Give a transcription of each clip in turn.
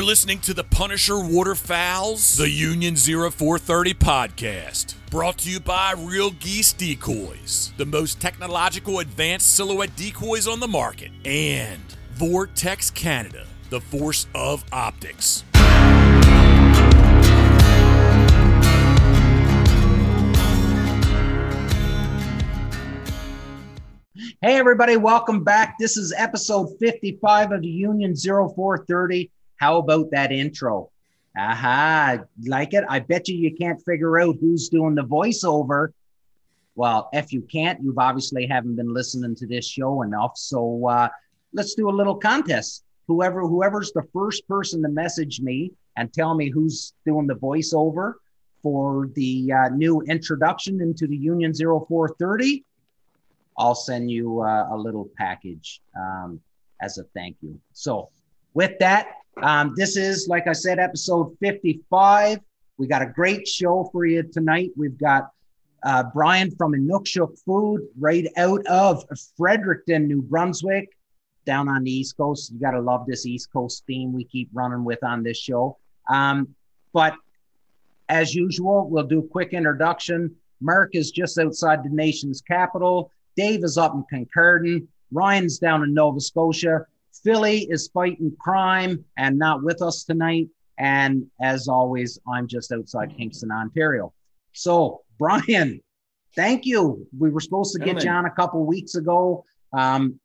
You're listening to the Punisher Waterfowls, the Union 0430 podcast. Brought to you by Real Geese Decoys, the most technological advanced silhouette decoys on the market, and Vortex Canada, the force of optics. Hey, everybody, welcome back. This is episode 55 of the Union 0430. How about that intro? Aha, like it? I bet you you can't figure out who's doing the voiceover. Well, if you can't, you've obviously haven't been listening to this show enough. So uh, let's do a little contest. Whoever whoever's the first person to message me and tell me who's doing the voiceover for the uh, new introduction into the Union 0430 I'll send you uh, a little package um, as a thank you. So, with that, um, this is, like I said, episode 55. We got a great show for you tonight. We've got uh, Brian from Inukshuk Food right out of Fredericton, New Brunswick, down on the East Coast. You got to love this East Coast theme we keep running with on this show. Um, but as usual, we'll do a quick introduction. Mark is just outside the nation's capital. Dave is up in Kincardine. Ryan's down in Nova Scotia. Philly is fighting crime and not with us tonight. And as always, I'm just outside Kingston, Ontario. So, Brian, thank you. We were supposed to get you on a couple weeks ago. Um,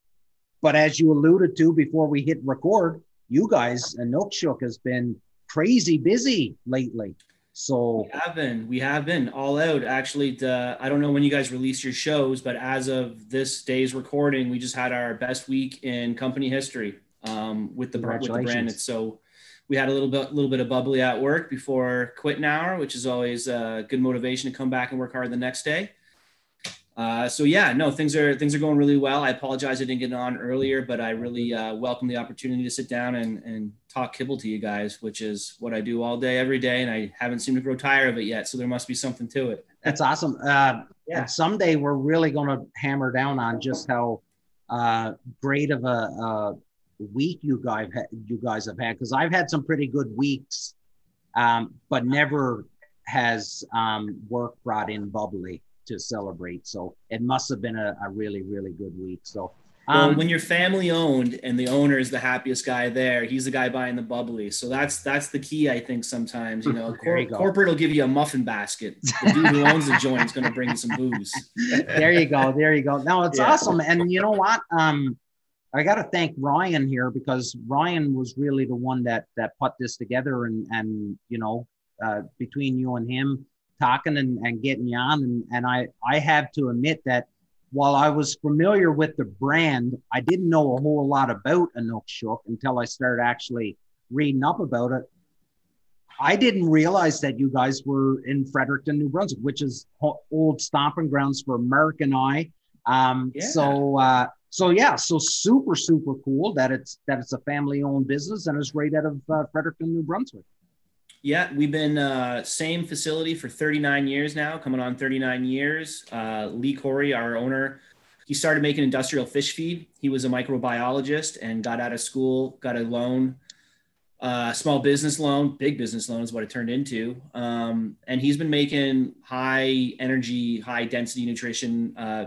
but as you alluded to before we hit record, you guys and Inukshuk has been crazy busy lately. So we have been, we have been all out. Actually, to, I don't know when you guys release your shows, but as of this day's recording, we just had our best week in company history um, with the with the brand. so we had a little bit, little bit of bubbly at work before quitting hour, which is always a good motivation to come back and work hard the next day. Uh, so yeah, no, things are things are going really well. I apologize I didn't get on earlier, but I really uh, welcome the opportunity to sit down and, and talk kibble to you guys, which is what I do all day, every day, and I haven't seemed to grow tired of it yet. So there must be something to it. That's awesome. Uh, yeah. someday we're really going to hammer down on just how uh, great of a, a, week you guys you guys have had because I've had some pretty good weeks, um, but never has um, work brought in bubbly to celebrate. So it must have been a, a really, really good week. So um, well, when you're family owned and the owner is the happiest guy there, he's the guy buying the bubbly. So that's that's the key, I think. Sometimes you know, cor- you corporate will give you a muffin basket. The dude who owns the joint is going to bring you some booze. there you go. There you go. No, it's yeah. awesome. And you know what? Um, I got to thank Ryan here because Ryan was really the one that that put this together, and and you know, uh, between you and him, talking and, and getting you on. And, and I, I have to admit that while I was familiar with the brand, I didn't know a whole lot about Inukshuk until I started actually reading up about it. I didn't realize that you guys were in Fredericton, New Brunswick, which is old stomping grounds for Mark and I. Um, yeah. So, uh, so yeah, so super, super cool that it's that it's a family-owned business and it's right out of uh, Fredericton, New Brunswick. Yeah, we've been uh, same facility for 39 years now, coming on 39 years. Uh, Lee Corey, our owner, he started making industrial fish feed. He was a microbiologist and got out of school, got a loan, uh, small business loan, big business loan is what it turned into. Um, and he's been making high energy, high density nutrition uh,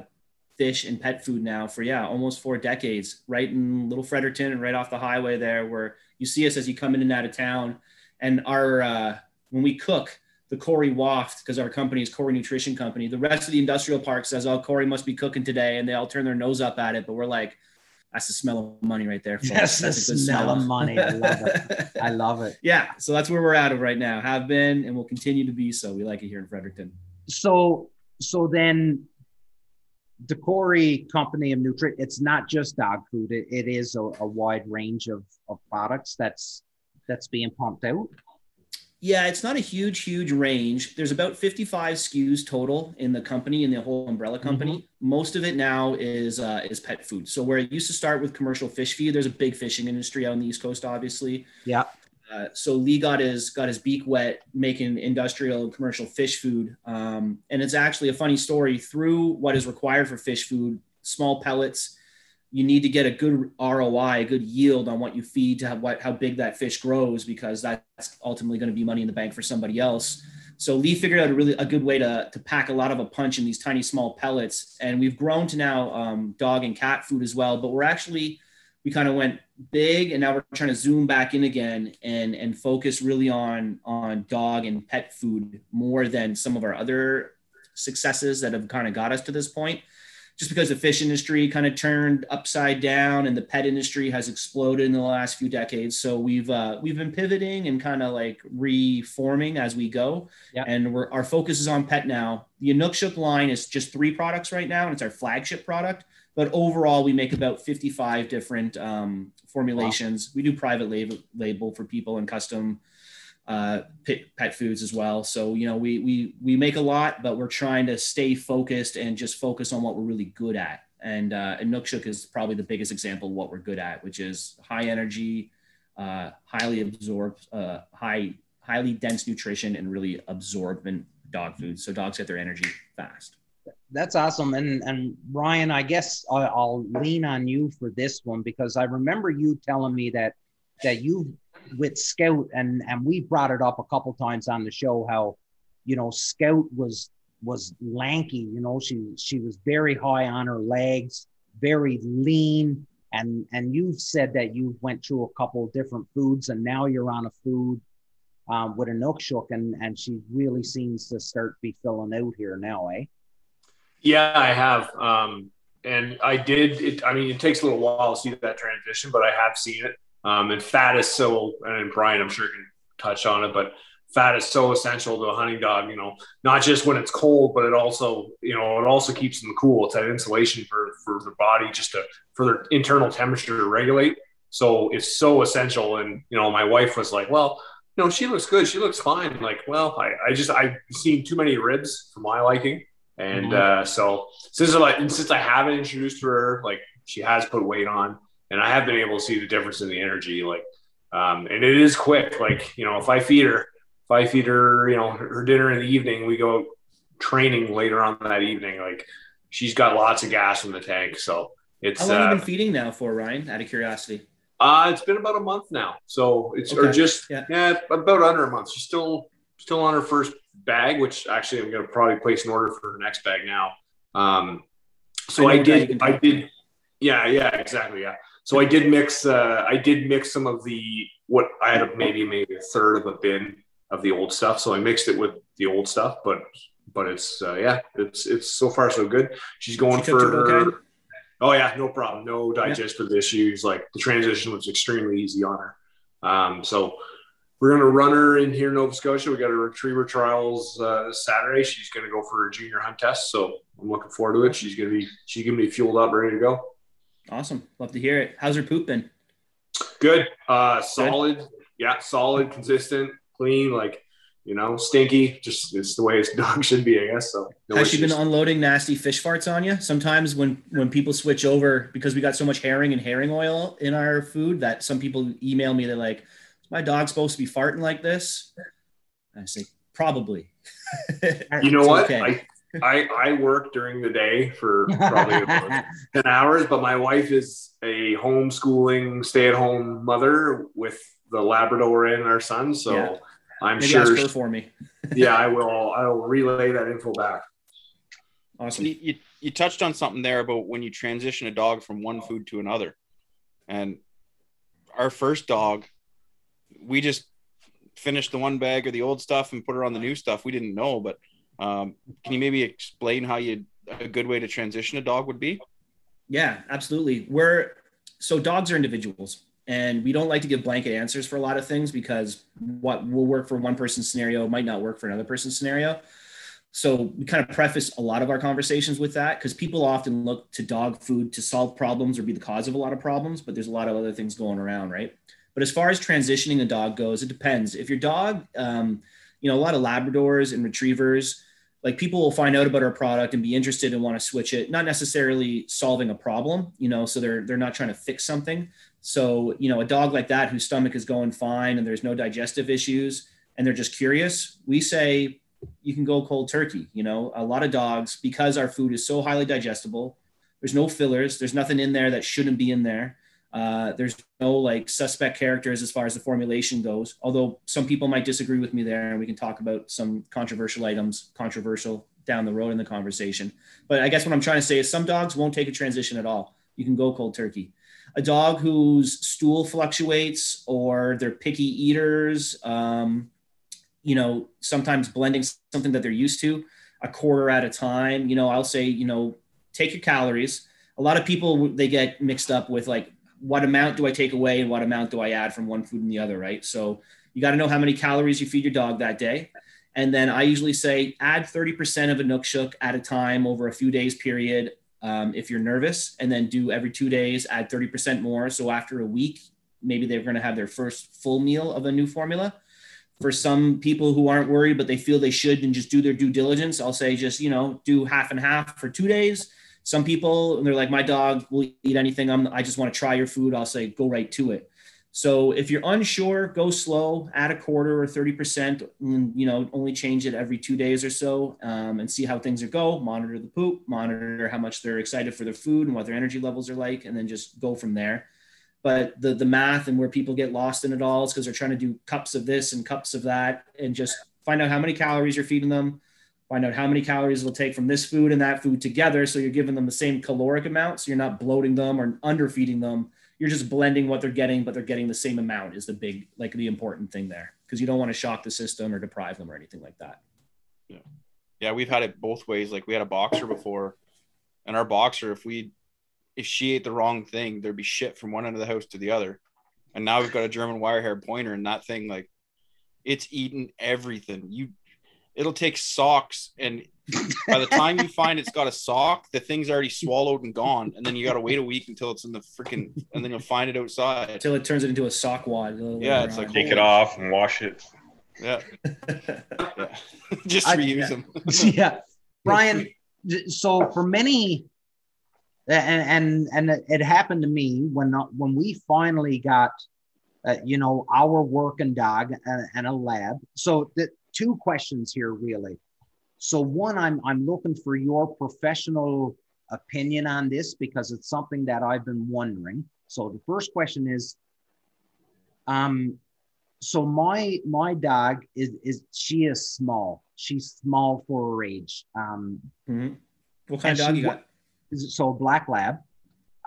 fish and pet food now for yeah almost four decades, right in Little Fredericton and right off the highway there, where you see us as you come in and out of town and our uh, when we cook the Corey Waft because our company is Corey Nutrition Company. The rest of the industrial park says, "Oh, Corey must be cooking today," and they all turn their nose up at it. But we're like, "That's the smell of money right there." Folks. Yes, that's the smell, smell of money. I love it. I love it. yeah, so that's where we're at of right now. Have been and will continue to be. So we like it here in Fredericton. So, so then the Corey company of Nutri, it's not just dog food. It, it is a, a wide range of, of products that's that's being pumped out? Yeah, it's not a huge, huge range. There's about 55 SKUs total in the company, in the whole umbrella company. Mm-hmm. Most of it now is uh, is pet food. So where it used to start with commercial fish feed, there's a big fishing industry out on the East Coast, obviously. Yeah. Uh, so Lee got his got his beak wet making industrial and commercial fish food, um, and it's actually a funny story. Through what is required for fish food, small pellets, you need to get a good ROI, a good yield on what you feed to have what, how big that fish grows, because that's ultimately going to be money in the bank for somebody else. So Lee figured out a really a good way to, to pack a lot of a punch in these tiny small pellets. And we've grown to now um, dog and cat food as well, but we're actually, we kind of went big and now we're trying to zoom back in again and, and focus really on, on dog and pet food more than some of our other successes that have kind of got us to this point just because the fish industry kind of turned upside down and the pet industry has exploded in the last few decades. So we've uh, we've been pivoting and kind of like reforming as we go. And we're our focus is on pet now. The Inukshuk line is just three products right now, and it's our flagship product. But overall, we make about 55 different um, formulations. Wow. We do private label, label for people and custom uh, pet, pet, foods as well. So you know, we we we make a lot, but we're trying to stay focused and just focus on what we're really good at. And uh, and Inukshuk is probably the biggest example of what we're good at, which is high energy, uh, highly absorbed, uh, high highly dense nutrition, and really absorbent dog food. So dogs get their energy fast. That's awesome. And and Ryan, I guess I'll, I'll lean on you for this one because I remember you telling me that that you with Scout, and and we brought it up a couple times on the show how, you know, Scout was was lanky. You know, she she was very high on her legs, very lean, and and you've said that you went through a couple different foods, and now you're on a food um, with Inukshuk, and and she really seems to start be filling out here now, eh? Yeah, I have. Um, and I did. It, I mean, it takes a little while to see that transition, but I have seen it. Um, and fat is so, and Brian, I'm sure you can touch on it, but fat is so essential to a hunting dog, you know, not just when it's cold, but it also, you know, it also keeps them cool. It's that insulation for, for the body just to, for their internal temperature to regulate. So it's so essential. And, you know, my wife was like, well, you know, she looks good. She looks fine. Like, well, I, I just, I've seen too many ribs for my liking. And mm-hmm. uh, so since I, since I haven't introduced her, like she has put weight on, and I have been able to see the difference in the energy. Like, um, and it is quick. Like, you know, if I feed her, if I feed her, you know, her dinner in the evening, we go training later on that evening. Like, she's got lots of gas in the tank. So it's. How long uh, have you been feeding now for Ryan? Out of curiosity. Uh, it's been about a month now. So it's okay. or just yeah. yeah, about under a month. She's still still on her first bag, which actually I'm going to probably place an order for her next bag now. Um, so I, I did I did yeah yeah exactly yeah so I did mix. Uh, I did mix some of the what I had maybe maybe a third of a bin of the old stuff. So I mixed it with the old stuff, but but it's uh, yeah, it's it's so far so good. She's going she for her. Okay? Oh yeah, no problem, no digestive yeah. issues. Like the transition was extremely easy on her. Um, so we're going to run her in here in Nova Scotia. We got a retriever trials uh, Saturday. She's going to go for a junior hunt test. So I'm looking forward to it. She's going to be she's going to be fueled up, ready to go. Awesome. Love to hear it. How's her poop been? Good. Uh, solid. Good. Yeah, solid, consistent, clean. Like you know, stinky. Just it's the way his dog should be, I guess. So no has issues. she been unloading nasty fish farts on you? Sometimes when when people switch over because we got so much herring and herring oil in our food that some people email me. They're like, "Is my dog supposed to be farting like this?" I say, "Probably." you know what? Okay. I I, I work during the day for probably about 10 hours, but my wife is a homeschooling stay at home mother with the Labrador and our son. So yeah. I'm Maybe sure. Ask for me. yeah, I will. I will relay that info back. Awesome. You, you, you touched on something there about when you transition a dog from one food to another. And our first dog, we just finished the one bag of the old stuff and put her on the new stuff. We didn't know, but um, can you maybe explain how you a good way to transition a dog would be? Yeah, absolutely. We're so dogs are individuals, and we don't like to give blanket answers for a lot of things because what will work for one person's scenario might not work for another person's scenario. So we kind of preface a lot of our conversations with that because people often look to dog food to solve problems or be the cause of a lot of problems, but there's a lot of other things going around, right? But as far as transitioning a dog goes, it depends. If your dog, um, you know, a lot of Labradors and Retrievers, like people will find out about our product and be interested and want to switch it not necessarily solving a problem you know so they're they're not trying to fix something so you know a dog like that whose stomach is going fine and there's no digestive issues and they're just curious we say you can go cold turkey you know a lot of dogs because our food is so highly digestible There's no fillers. There's nothing in there that shouldn't be in there. Uh, there's no like suspect characters as far as the formulation goes. Although some people might disagree with me there, and we can talk about some controversial items, controversial down the road in the conversation. But I guess what I'm trying to say is some dogs won't take a transition at all. You can go cold turkey. A dog whose stool fluctuates or they're picky eaters, um, you know, sometimes blending something that they're used to a quarter at a time. You know, I'll say, you know, take your calories. A lot of people they get mixed up with like what amount do I take away and what amount do I add from one food and the other, right? So you got to know how many calories you feed your dog that day. And then I usually say add 30% of Inukshuk at a time over a few days period um, if you're nervous, and then do every two days, add 30% more. So after a week, maybe they're going to have their first full meal of a new formula. For some people who aren't worried, but they feel they should and just do their due diligence, I'll say just, you know, do half and half for two days. Some people, and they're like, my dog will eat anything. I'm, I just want to try your food. I'll say, go right to it. So if you're unsure, go slow, add a quarter or 30%, and, you know, only change it every two days or so um, and see how things are go. Monitor the poop, monitor how much they're excited for their food and what their energy levels are like, and then just go from there. But the, the math and where people get lost in it all is because they're trying to do cups of this and cups of that and just find out how many calories you're feeding them, find out how many calories it'll take from this food and that food together. So you're giving them the same caloric amount. So you're not bloating them or underfeeding them you're just blending what they're getting, but they're getting the same amount is the big, like the important thing there. Cause you don't want to shock the system or deprive them or anything like that. Yeah. Yeah. We've had it both ways. Like we had a boxer before and our boxer, if we, if she ate the wrong thing, there'd be shit from one end of the house to the other. And now we've got a German wire hair pointer and that thing, like it's eating everything. You, it'll take socks and by the time you find it's got a sock, the thing's already swallowed and gone, and then you got to wait a week until it's in the freaking, and then you'll find it outside until it turns it into a sock wad. Yeah, it's like take it off and wash it. Yeah, yeah. just reuse I, them. yeah, Brian. So for many, and and and it happened to me when not when we finally got, uh, you know, our working dog and, and a lab. So the two questions here really so one, I'm I'm looking for your professional opinion on this because it's something that I've been wondering. So the first question is, um, so my my dog is is she is small. She's small for her age. Um, mm-hmm. What kind of dog she, you got? So black lab,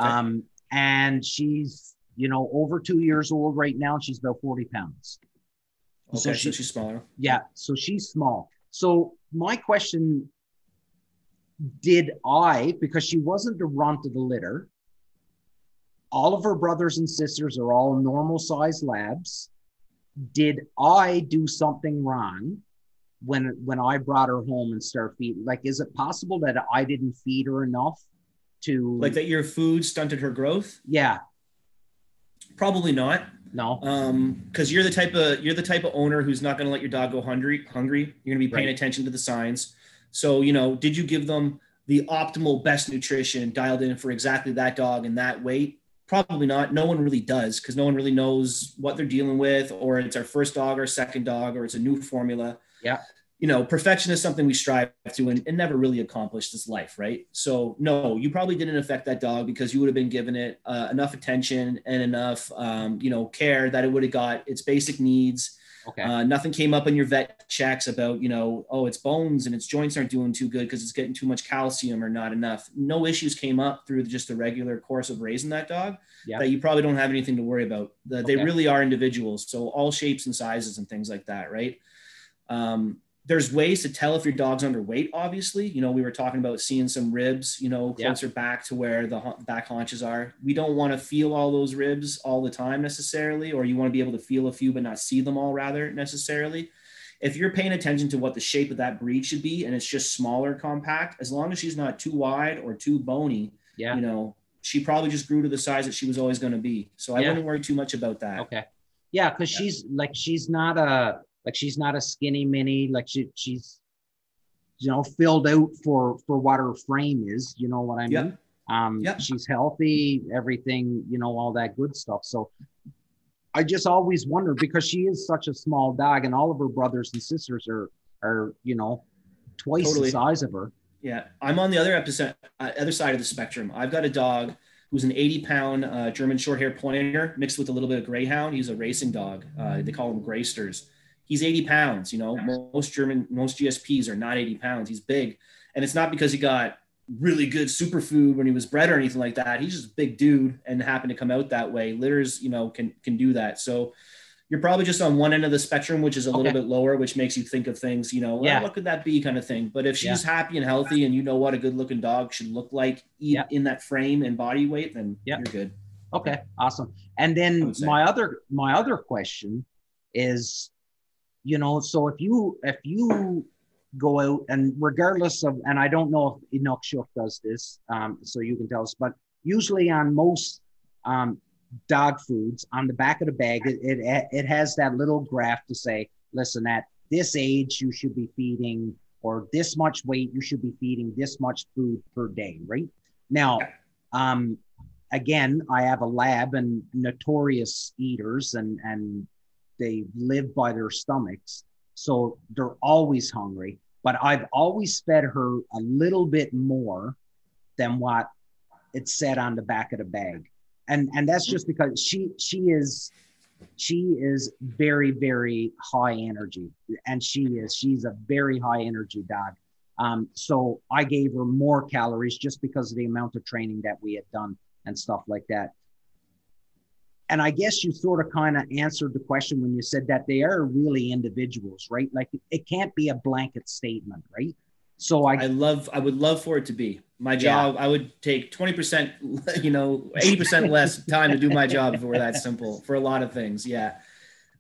okay. um, and she's you know over two years old right now. She's about forty pounds. Okay, so, she, so she's smaller. Yeah, so she's small. So my question did I, because she wasn't the runt of the litter, all of her brothers and sisters are all normal size labs. Did I do something wrong when when I brought her home and start feeding? Like, is it possible that I didn't feed her enough to like that your food stunted her growth? Yeah. Probably not. No. Um, because you're the type of you're the type of owner who's not going to let your dog go hungry. Hungry. You're going to be paying right. attention to the signs. So you know, did you give them the optimal best nutrition dialed in for exactly that dog and that weight? Probably not. No one really does because no one really knows what they're dealing with, or it's our first dog or second dog, or it's a new formula. Yeah you know, perfection is something we strive to and, and, never really accomplished this life, right? So, no, you probably didn't affect that dog because you would have been given it uh, enough attention and enough, um, you know, care that it would have got its basic needs. Okay. Uh, nothing came up in your vet checks about, you know, oh, its bones and its joints aren't doing too good because it's getting too much calcium or not enough. No issues came up through just the regular course of raising that dog yeah. that you probably don't have anything to worry about. The, okay. They really are individuals. So, all shapes and sizes and things like that, right? Um, there's ways to tell if your dog's underweight obviously. You know we were talking about seeing some ribs you know closer yeah. back to where the back haunches are. We don't want to feel all those ribs all the time necessarily or you want to be able to feel a few but not see them all rather necessarily. If you're paying attention to what the shape of that breed should be and it's just smaller compact as long as she's not too wide or too bony yeah. you know she probably just grew to the size that she was always going to be. So i yeah. wouldn't worry too much about that. Okay. Yeah because yeah. she's like she's not a like she's not a skinny mini. Like she she's you know filled out for for what her frame is. You know what I mean? Yep. Um, yep. she's healthy, everything, you know, all that good stuff. So I just always wonder because she is such a small dog, and all of her brothers and sisters are are you know twice totally. the size of her. Yeah, I'm on the other episode, uh, other side of the spectrum. I've got a dog who's an 80 pound uh, German short hair pointer mixed with a little bit of greyhound. He's a racing dog. Uh, they call him Greysters. He's 80 pounds. You know, most German, most GSPs are not 80 pounds. He's big, and it's not because he got really good superfood when he was bred or anything like that. He's just a big dude and happened to come out that way. Litters, you know, can can do that. So you're probably just on one end of the spectrum, which is a okay. little bit lower, which makes you think of things, you know, yeah. what could that be kind of thing. But if she's yeah. happy and healthy and you know what a good looking dog should look like yeah. in that frame and body weight, then yeah. you're good. Okay. Awesome. And then my other, my other question is, you know, so if you, if you go out and regardless of, and I don't know if Inukshuk does this, um, so you can tell us, but usually on most um, dog foods on the back of the bag it, it, it has that little graph to say listen at this age you should be feeding or this much weight you should be feeding this much food per day right? Now um again i have a lab and notorious eaters and and they live by their stomachs. So they're always hungry. But i've always fed her a little bit more than what it said on the back of the bag. And and that's just because she she is she is very very high energy. And she is she's a very high energy dog. Um, so i gave her more calories just because of the amount of training that we had done and stuff like that and i guess you sort of kind of answered the question when you said that they are really individuals right like it can't be a blanket statement right so I, I love, I would love for it to be my job. Yeah. I would take 20%, you know, 80% less time to do my job if it were that simple for a lot of things. Yeah.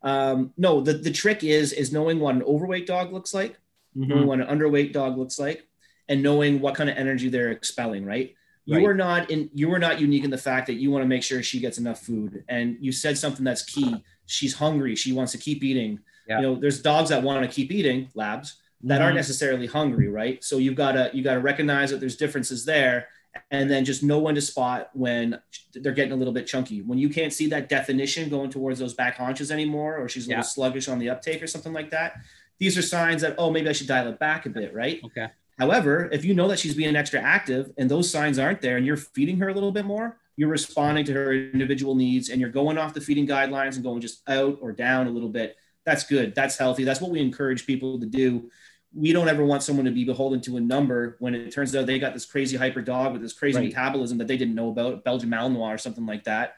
Um, no, the, the trick is, is knowing what an overweight dog looks like, mm-hmm. knowing what an underweight dog looks like, and knowing what kind of energy they're expelling, right? You right. are not in, you are not unique in the fact that you want to make sure she gets enough food. And you said something that's key. She's hungry. She wants to keep eating. Yeah. You know, there's dogs that want to keep eating labs that mm-hmm. aren't necessarily hungry, right? So you've got to you got to recognize that there's differences there, and then just know when to spot when they're getting a little bit chunky. When you can't see that definition going towards those back haunches anymore, or she's a little sluggish on the uptake or something like that, these are signs that oh maybe I should dial it back a bit, right? Okay. However, if you know that she's being extra active and those signs aren't there, and you're feeding her a little bit more, you're responding to her individual needs, and you're going off the feeding guidelines and going just out or down a little bit. That's good. That's healthy. That's what we encourage people to do we don't ever want someone to be beholden to a number when it turns out they got this crazy hyper dog with this crazy right. metabolism that they didn't know about, Belgian Malinois or something like that.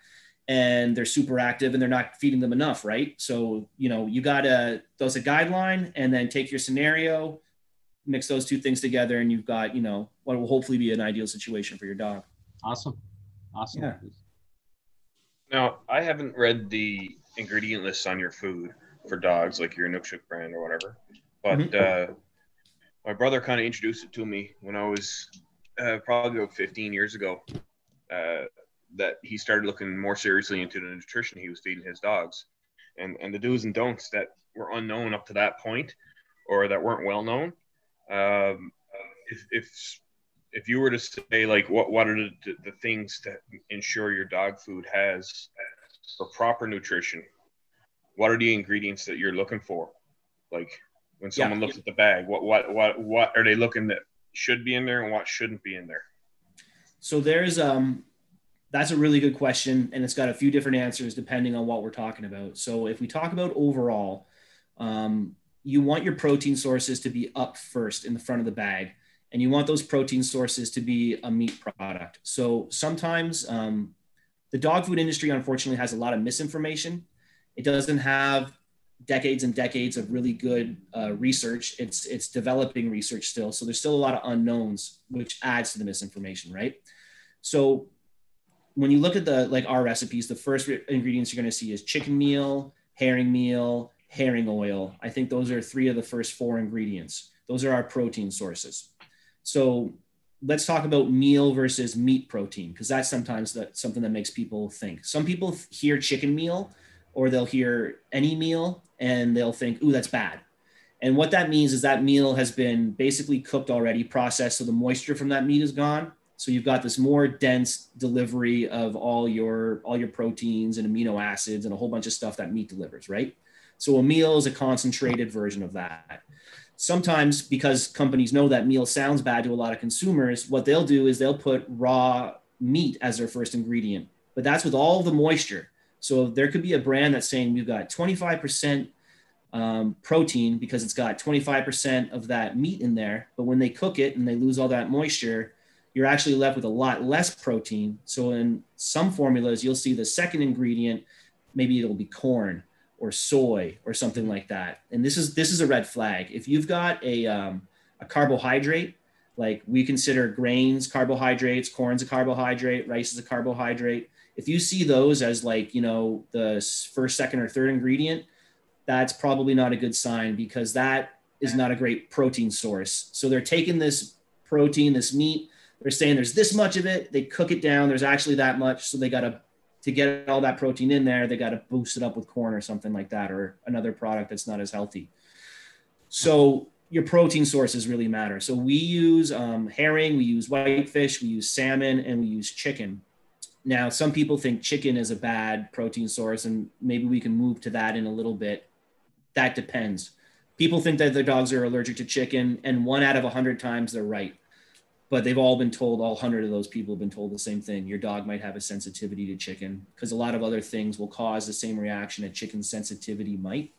And they're super active and they're not feeding them enough, right? So, you know, you got to, those a guideline and then take your scenario, mix those two things together, and you've got, you know, what will hopefully be an ideal situation for your dog. Awesome. Awesome. Yeah. Now, I haven't read the ingredient lists on your food for dogs, like your Inukshuk brand or whatever. But mm-hmm. uh, my brother kind of introduced it to me when I was uh, probably about 15 years ago. Uh, that he started looking more seriously into the nutrition he was feeding his dogs, and and the do's and don'ts that were unknown up to that point, or that weren't well known. Um, if, if if you were to say like what what are the, the things to ensure your dog food has for proper nutrition what are the ingredients that you're looking for like when someone yeah. looks at the bag? What what what what are they looking that should be in there and what shouldn't be in there? So there's um that's a really good question and it's got a few different answers depending on what we're talking about. So if we talk about overall, um, you want your protein sources to be up first in the front of the bag and you want those protein sources to be a meat product. So sometimes um, the dog food industry, unfortunately, has a lot of misinformation. It doesn't have decades and decades of really good uh, research. It's it's developing research still, so there's still a lot of unknowns, which adds to the misinformation, right? So when you look at the like our recipes, the first ingredients you're going to see is chicken meal, herring meal, herring oil. I think those are three of the first four ingredients. Those are our protein sources. So let's talk about meal versus meat protein because that's sometimes something that makes people think. Some people hear chicken meal or they'll hear any meal and they'll think, ooh, that's bad. And what that means is that meal has been basically cooked already, processed, so the moisture from that meat is gone. So you've got this more dense delivery of all your all your proteins and amino acids and a whole bunch of stuff that meat delivers, right? So a meal is a concentrated version of that. sometimes because companies know that meal sounds bad to a lot of consumers, what they'll do is they'll put raw meat as their first ingredient, but that's with all the moisture. So there could be a brand that's saying we've got 25% um, protein because it's got 25% of that meat in there. But when they cook it and they lose all that moisture, you're actually left with a lot less protein. So in some formulas, you'll see the second ingredient, maybe it'll be corn or soy or something like that. And this is this is a red flag. If you've got a um, a carbohydrate, like we consider grains carbohydrates, corn's a carbohydrate, rice is a carbohydrate. If you see those as like you know the first, second, or third ingredient, that's probably not a good sign because that is not a great protein source. So they're taking this protein, this meat, they're saying there's this much of it. They cook it down. There's actually that much. So they got to to get all that protein in there, they got to boost it up with corn or something like that, or another product that's not as healthy. So your protein sources really matter. So we use um, herring, we use whitefish, we use salmon, and we use chicken. Now, some people think chicken is a bad protein source, and maybe we can move to that in a little bit. That depends. People think that their dogs are allergic to chicken, and one out of a hundred times they're right but they've all been told all 100 of those people have been told the same thing. Your dog might have a sensitivity to chicken because a lot of other things will cause the same reaction a chicken sensitivity might.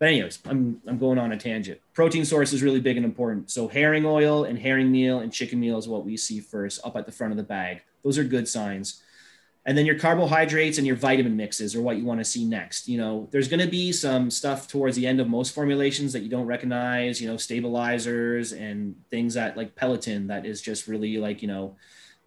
But anyways i'm i'm going on a tangent. Protein source is really big and important. So herring oil and herring meal and chicken meal is what we see first up at the front of the bag. Those are good signs and then your carbohydrates and your vitamin mixes are what you want to see next. You know there's going to be some stuff towards the end of most formulations that you don't recognize you know stabilizers and things that like palatant that is just really like you know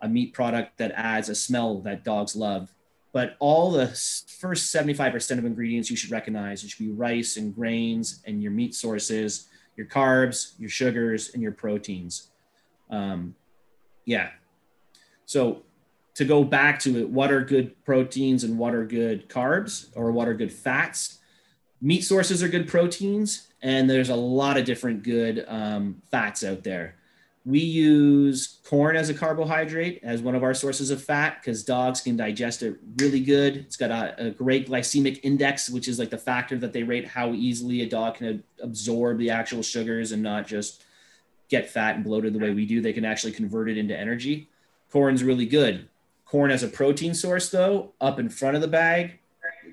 a meat product that adds a smell that dogs love. But all the first 75% of ingredients you should recognize it should be rice and grains and your meat sources your carbs your sugars and your proteins. Um, yeah. So to go back to it, what are good proteins and what are good carbs or what are good fats? Meat sources are good proteins, and there's a lot of different good um, fats out there. We use corn as a carbohydrate as one of our sources of fat because dogs can digest it really good. It's got a, a, great glycemic index, which is like the factor that they rate how easily a dog can absorb the actual sugars and not just get fat and bloated the way we do. They can actually convert it into energy. Corn's really good. Corn as a protein source, though, up in front of the bag,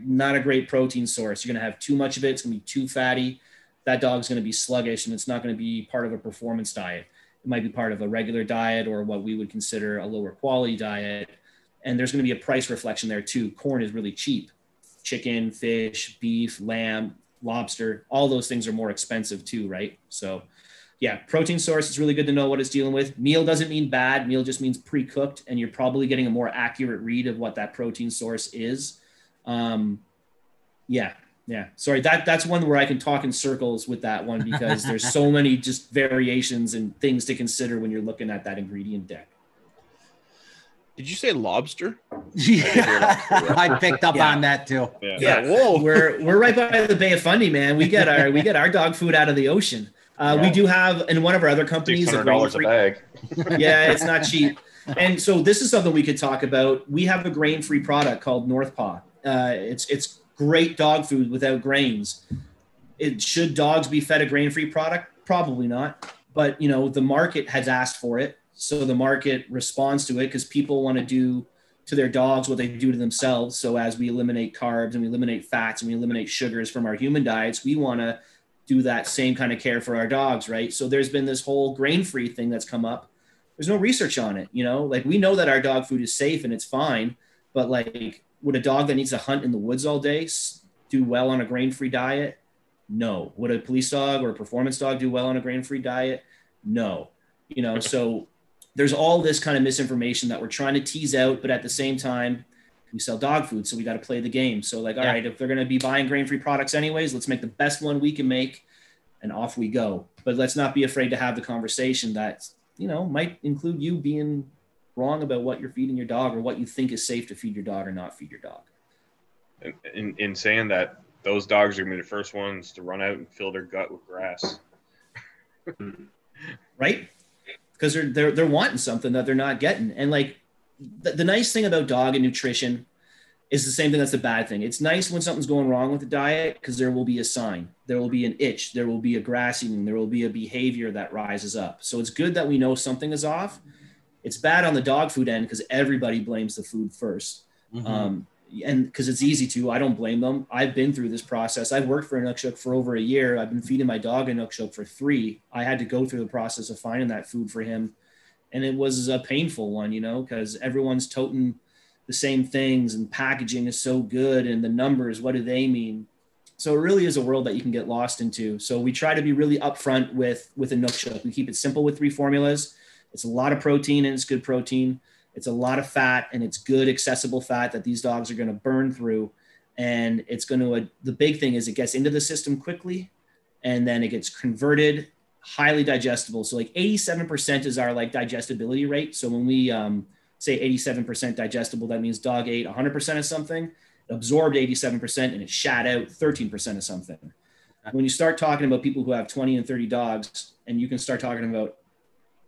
not a great protein source. You're going to have too much of it. It's going to be too fatty. That dog's going to be sluggish and it's not going to be part of a performance diet. It might be part of a regular diet or what we would consider a lower quality diet. And there's going to be a price reflection there too. Corn is really cheap. Chicken, fish, beef, lamb, lobster, all those things are more expensive too, right? So, yeah, protein source, it's really good to know what it's dealing with. Meal doesn't mean bad. Meal just means pre-cooked, and you're probably getting a more accurate read of what that protein source is. Um, yeah, yeah. Sorry, that that's one where I can talk in circles with that one because there's so many just variations and things to consider when you're looking at that ingredient deck. Did you say lobster? Yeah, I picked up Yeah. on that too. Yeah. Yeah, Whoa. we're we're right by the Bay of Fundy, man. We get our we get our dog food out of the ocean. Uh, We do have in one of our other companies. a hundred dollars a grain-free- bag. yeah, it's not cheap. And so this is something we could talk about. We have a grain-free product called North Paw. Uh, it's it's great dog food without grains. It should dogs be fed a grain-free product? Probably not. But you know the market has asked for it, so the market responds to it because people want to do to their dogs what they do to themselves. So as we eliminate carbs and we eliminate fats and we eliminate sugars from our human diets, we want to do that same kind of care for our dogs, right? So there's been this whole grain-free thing that's come up. There's no research on it you know? Like we know that our dog food is safe and it's fine but like would a dog that needs to hunt in the woods all day do well on a grain-free diet? No. Would a police dog or a performance dog do well on a grain-free diet? No. You know so there's all this kind of misinformation that we're trying to tease out but at the same time we sell dog food so we got to play the game. So like all Yeah. right if they're going to be buying grain-free products anyways let's make the best one we can make and off we go. But let's not be afraid to have the conversation that you know might include you being wrong about what you're feeding your dog or what you think is safe to feed your dog or not feed your dog. In, in, in saying that, those dogs are gonna be the first ones to run out and fill their gut with grass. right? Because they're, they're they're wanting something that they're not getting. And like the, the nice thing about dog and nutrition is the same thing that's the bad thing. It's nice when something's going wrong with the diet because there will be a sign, there will be an itch, there will be a grass eating, there will be a behavior that rises up. So it's good that we know something is off. It's bad on the dog food end because everybody blames the food 1st Mhm. Um, and because it's easy to, I don't blame them. I've been through this process. I've worked for Inukshuk for over a year. I've been feeding my dog Inukshuk for three. I had to go through the process of finding that food for him. And it was a painful one, you know, because everyone's toting the same things and packaging is so good and the numbers, what do they mean? So it really is a world that you can get lost into. So we try to be really upfront with with a Inukshuk. We keep it simple with three formulas. It's a lot of protein and it's good protein. It's a lot of fat and it's good accessible fat that these dogs are going to burn through. And it's going to, the big thing is it gets into the system quickly and then it gets converted highly digestible. So like 87% is our like digestibility rate. So when we um, say 87% digestible, that means dog ate 100% of something, absorbed 87% and it shat out 13% of something. When you start talking about people who have 20 and 30 dogs and you can start talking about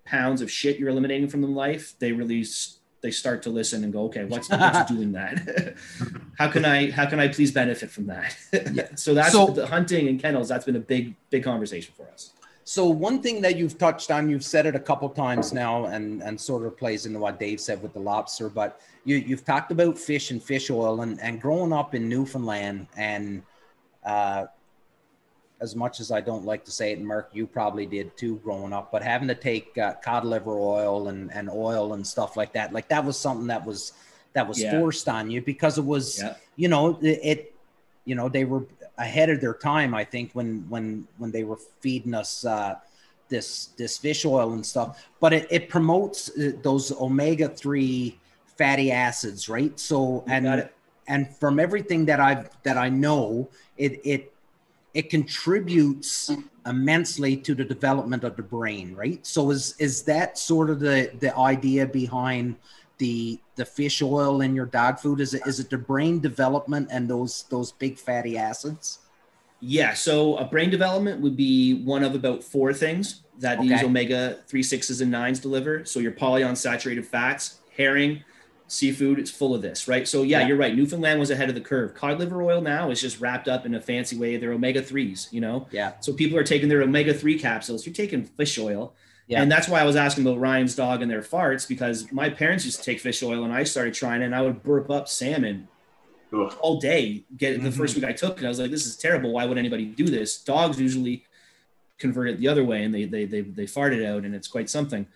pounds of shit you're eliminating from their life, they release they start to listen and go, okay, what's, what's doing that? how can I how can I please benefit from that? Yeah. so that's So- the hunting and kennels. That's been a big big conversation for us. So one thing that you've touched on, you've said it a couple times now, and and sort of plays into what Dave said with the lobster. But you you've talked about fish and fish oil, and and growing up in Newfoundland, and uh, as much as I don't like to say it, and Mark, you probably did too growing up, but having to take uh, cod liver oil and and oil and stuff like that, like that was something that was that was Yeah. forced on you because it was Yeah. you know it, it you know they were ahead of their time i think when when when they were feeding us uh this this fish oil and stuff. But it, it promotes uh, those omega-3 fatty acids right? So You and and from everything that i've that i know it it it contributes immensely to the development of the brain right? So is is that sort of the the idea behind the the fish oil in your dog food is it is it the brain development and those those big fatty acids Yeah. So a brain development would be one of about four things that these Okay. omega three, sixes, and nines deliver. So your polyunsaturated fats, herring, seafood, it's full of this, right? So yeah, Yeah. you're right. Newfoundland was ahead of the curve. Cod liver oil now is just wrapped up in a fancy way. They're omega threes, you know. yeah So people are taking their omega three capsules. You're taking fish oil. Yeah. And that's why I was asking about Ryan's dog and their farts because my parents used to take fish oil and I started trying it and I would burp up salmon Ugh. all day. Get the Mhm. first week I took it, I was like, this is terrible. Why would anybody do this? Dogs usually convert it the other way and they they they, they fart it out and it's quite something.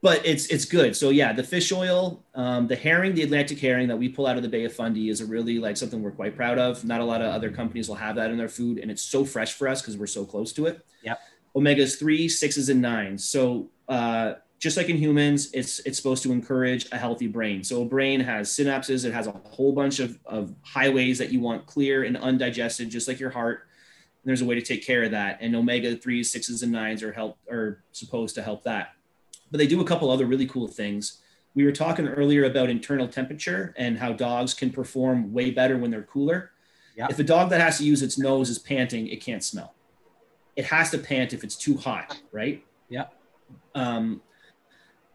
But it's it's good. So yeah, the fish oil, um, the herring, the Atlantic herring that we pull out of the Bay of Fundy is a really like something we're quite proud of. Not a lot of other companies will have that in their food, and it's so fresh for us because we're so close to it. Yep. Omegas three, sixes, and nines. So uh, just like in humans, it's it's supposed to encourage a healthy brain. So a brain has synapses. It has a whole bunch of, of highways that you want clear and undigested, just like your heart. And there's a way to take care of that. And omega threes, sixes, and nines are help are supposed to help that. But they do a couple other really cool things. We were talking earlier about internal temperature and how dogs can perform way better when they're cooler. Yeah. If a dog that has to use its nose is panting, it can't smell. It has to pant if it's too hot, right? Yeah. Um,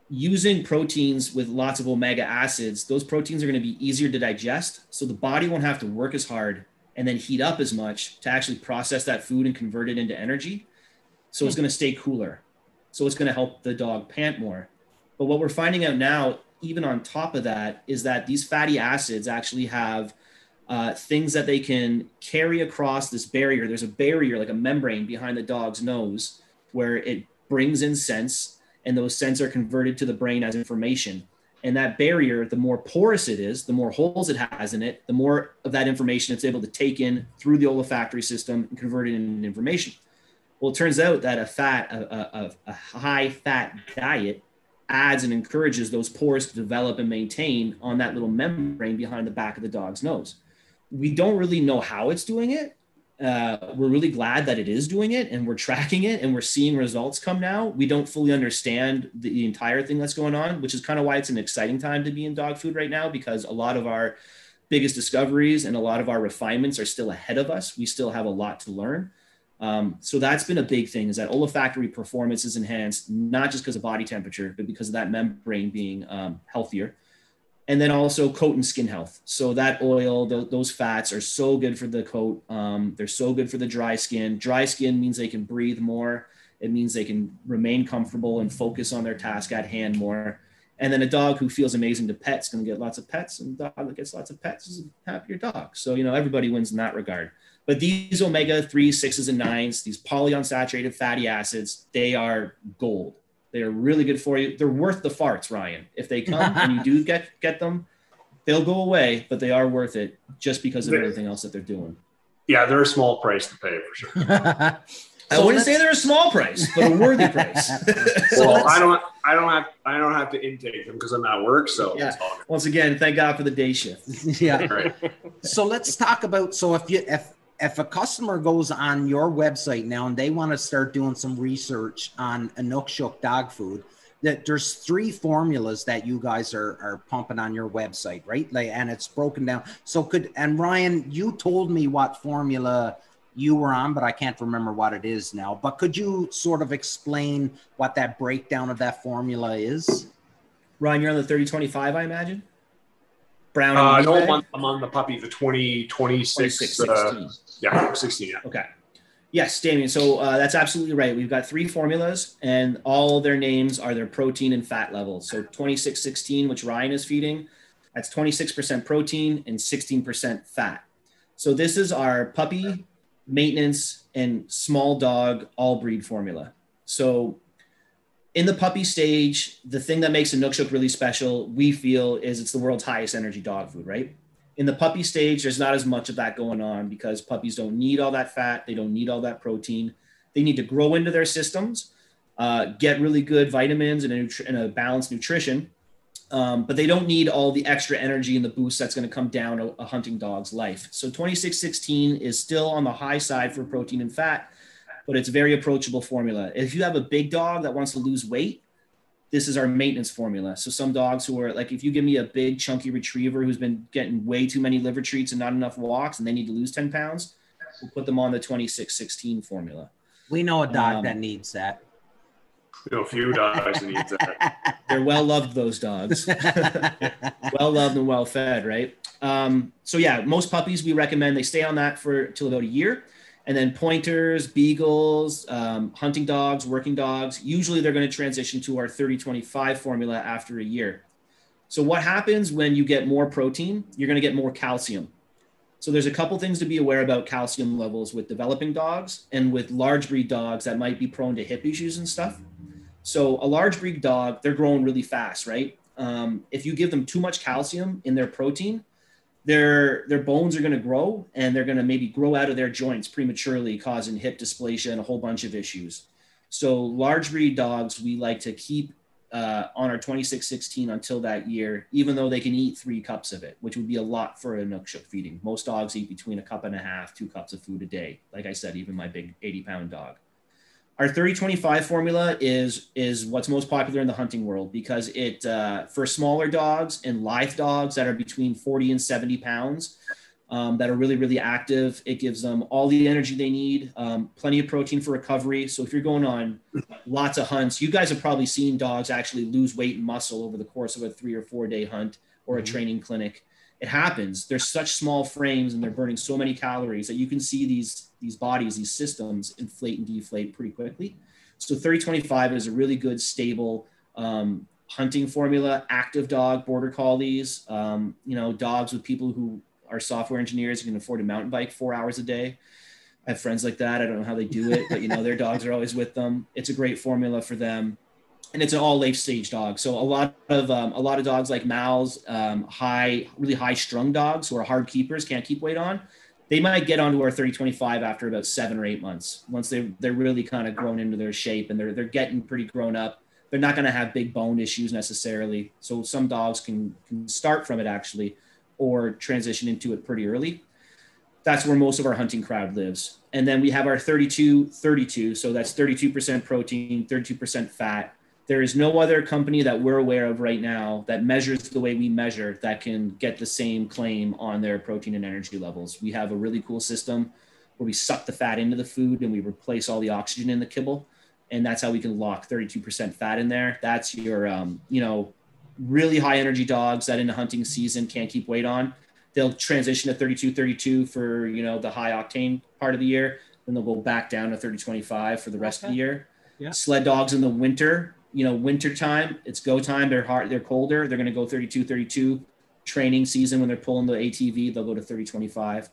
using proteins with lots of omega acids, those proteins are going to be easier to digest. So the body won't have to work as hard and then heat up as much to actually process that food and convert it into energy. So it's going to stay cooler. So it's going to help the dog pant more. But what we're finding out now, even on top of that, is that these fatty acids actually have uh, things that they can carry across this barrier. There's a barrier, like a membrane behind the dog's nose, where it brings in sense, and those scents are converted to the brain as information. And that barrier, the more porous it is, the more holes it has in it, the more of that information it's able to take in through the olfactory system and convert it into information. Well, it turns out that a fat, a, a, a high fat diet adds and encourages those pores to develop and maintain on that little membrane behind the back of the dog's nose. We don't really know how it's doing it. Uh, we're really glad that it is doing it and we're tracking it and we're seeing results come now. We don't fully understand the, the entire thing that's going on, which is kind of why it's an exciting time to be in dog food right now because a lot of our biggest discoveries and a lot of our refinements are still ahead of us. We still have a lot to learn. Um, so that's been a big thing is that olfactory performance is enhanced, not just because of body temperature, but because of that membrane being um, healthier. And then also coat and skin health. So that oil, th- those fats are so good for the coat. Um, they're so good for the dry skin. Dry skin means they can breathe more. It means they can remain comfortable and focus on their task at hand more. And then a dog who feels amazing to pets going to get lots of pets, and a dog that gets lots of pets is a happier dog. So you know everybody wins in that regard. But these omega three, sixes, and nines, these polyunsaturated fatty acids, they are gold. They are really good for you. They're worth the farts, Ryan. If they come and you do get get them, they'll go away, but they are worth it just because of everything else that they're doing. Yeah, they're a small price to pay for sure. I wouldn't say they're a small price, but a worthy price. so well, I don't, I don't have, I don't have to intake them because I'm at work. So yeah. Once again, thank God for the day shift. yeah. Right. So let's talk about. So if you, if if a customer goes on your website now and they want to start doing some research on Inukshuk dog food, that there's three formulas that you guys are are pumping on your website, right? Like, and it's broken down. So could and Ryan, you told me what formula you were on, but I can't remember what it is now. But could you sort of explain what that breakdown of that formula is? Ryan, you're on the 3025, I imagine. Brown. Uh, no, I'm on, I'm on, the puppy, the 20, 26, uh, yeah, 16. Yeah. Okay. Yes, Damien. So uh, that's absolutely right. We've got three formulas, and all their names are their protein and fat levels. So 2616, which Ryan is feeding, that's 26% protein and 16% fat. So this is our puppy, maintenance, and small dog all breed formula. So in the puppy stage, the thing that makes Inukshuk really special, we feel, is it's the world's highest energy dog food, right? In the puppy stage, there's not as much of that going on because puppies don't need all that fat, they don't need all that protein. They need to grow into their systems, uh, get really good vitamins and a, nutri- and a balanced nutrition, um, but they don't need all the extra energy and the boost that's going to come down a, a hunting dog's life. So 2616 is still on the high side for protein and fat, but it's a very approachable formula. If you have a big dog that wants to lose weight, this is our maintenance formula. So some dogs who are like, if you give me a big chunky retriever who's been getting way too many liver treats and not enough walks, and they need to lose 10 pounds, we'll put them on the 2616 formula. We know a dog um, that needs that. You know, a few dogs need that. They're well loved, those dogs. well loved and well fed, right? Um, so yeah, most puppies we recommend they stay on that for till about a year and then pointers, beagles, um, hunting dogs, working dogs. Usually they're going to transition to our 30-25 formula after a year. So what happens when you get more protein? You're going to get more calcium. So there's a couple things to be aware about calcium levels with developing dogs and with large breed dogs that might be prone to hip issues and stuff. So a large breed dog, they're growing really fast, right? Um, if you give them too much calcium in their protein, their their bones are going to grow and they're going to maybe grow out of their joints prematurely causing hip dysplasia and a whole bunch of issues. So large breed dogs we like to keep uh, on our 2616 until that year even though they can eat three cups of it which would be a lot for a Inukshuk feeding. Most dogs eat between a cup and a half two cups of food a day. Like i said even my big 80 pound dog our 3025 formula is is what's most popular in the hunting world because it uh, for smaller dogs and live dogs that are between 40 and 70 pounds um, that are really really active it gives them all the energy they need um, plenty of protein for recovery so if you're going on lots of hunts you guys have probably seen dogs actually lose weight and muscle over the course of a three or four day hunt or a mm-hmm. training clinic it happens they're such small frames and they're burning so many calories that you can see these these bodies, these systems inflate and deflate pretty quickly. So 3025 is a really good, stable um, hunting formula, active dog, border collies, um, you know, dogs with people who are software engineers who can afford a mountain bike four hours a day. I have friends like that. I don't know how they do it, but you know, their dogs are always with them. It's a great formula for them. And it's an all late stage dog. So a lot of um, a lot of dogs like Mal's, um, high, really high strung dogs who are hard keepers, can't keep weight on they might get onto our 3025 after about seven or eight months. Once they they're really kind of grown into their shape and they're they're getting pretty grown up they're not going to have big bone issues necessarily. So some dogs can can start from it actually or transition into it pretty early. That's where most of our hunting crowd lives. And then we have our 32 32 so that's 32% protein 32% fat there is no other company that we're aware of right now that measures the way we measure that can get the same claim on their protein and energy levels. We have a really cool system where we suck the fat into the food and we replace all the oxygen in the kibble. And that's how we can lock 32% fat in there. That's your, um, you know, really high energy dogs that in the hunting season can't keep weight on, they'll transition to 32 32 for you know the high octane part of the year. Then they'll go back down to 30 25 for the rest of the year. Yeah. Sled dogs in the winter, you know, winter time, it's go time. They're hard, they're colder. They're going to go 32 32. Training season when they're pulling the ATV, they'll go to 30 25.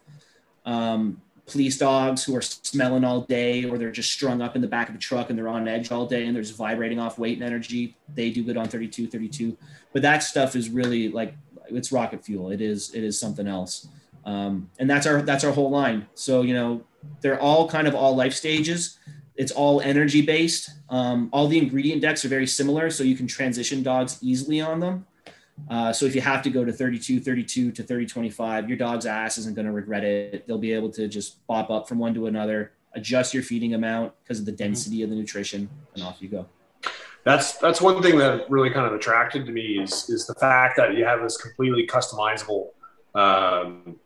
Um, police dogs who are smelling all day or they're just strung up in the back of a truck and they're on edge all day and they're just vibrating off weight and energy they do good on 32 32 but that stuff is really like it's rocket fuel it is it is something else um, and that's our that's our whole line so you know they're all kind of all life stages it's all energy based um, all the ingredient decks are very similar so you can transition dogs easily on them uh, so if you have to go to 32, 32 to 30, 25, your dog's ass isn't going to regret it. They'll be able to just pop up from one to another, adjust your feeding amount because of the density of the nutrition, and off you go. That's that's one thing that really kind of attracted to me is is the fact that you have this completely customizable um,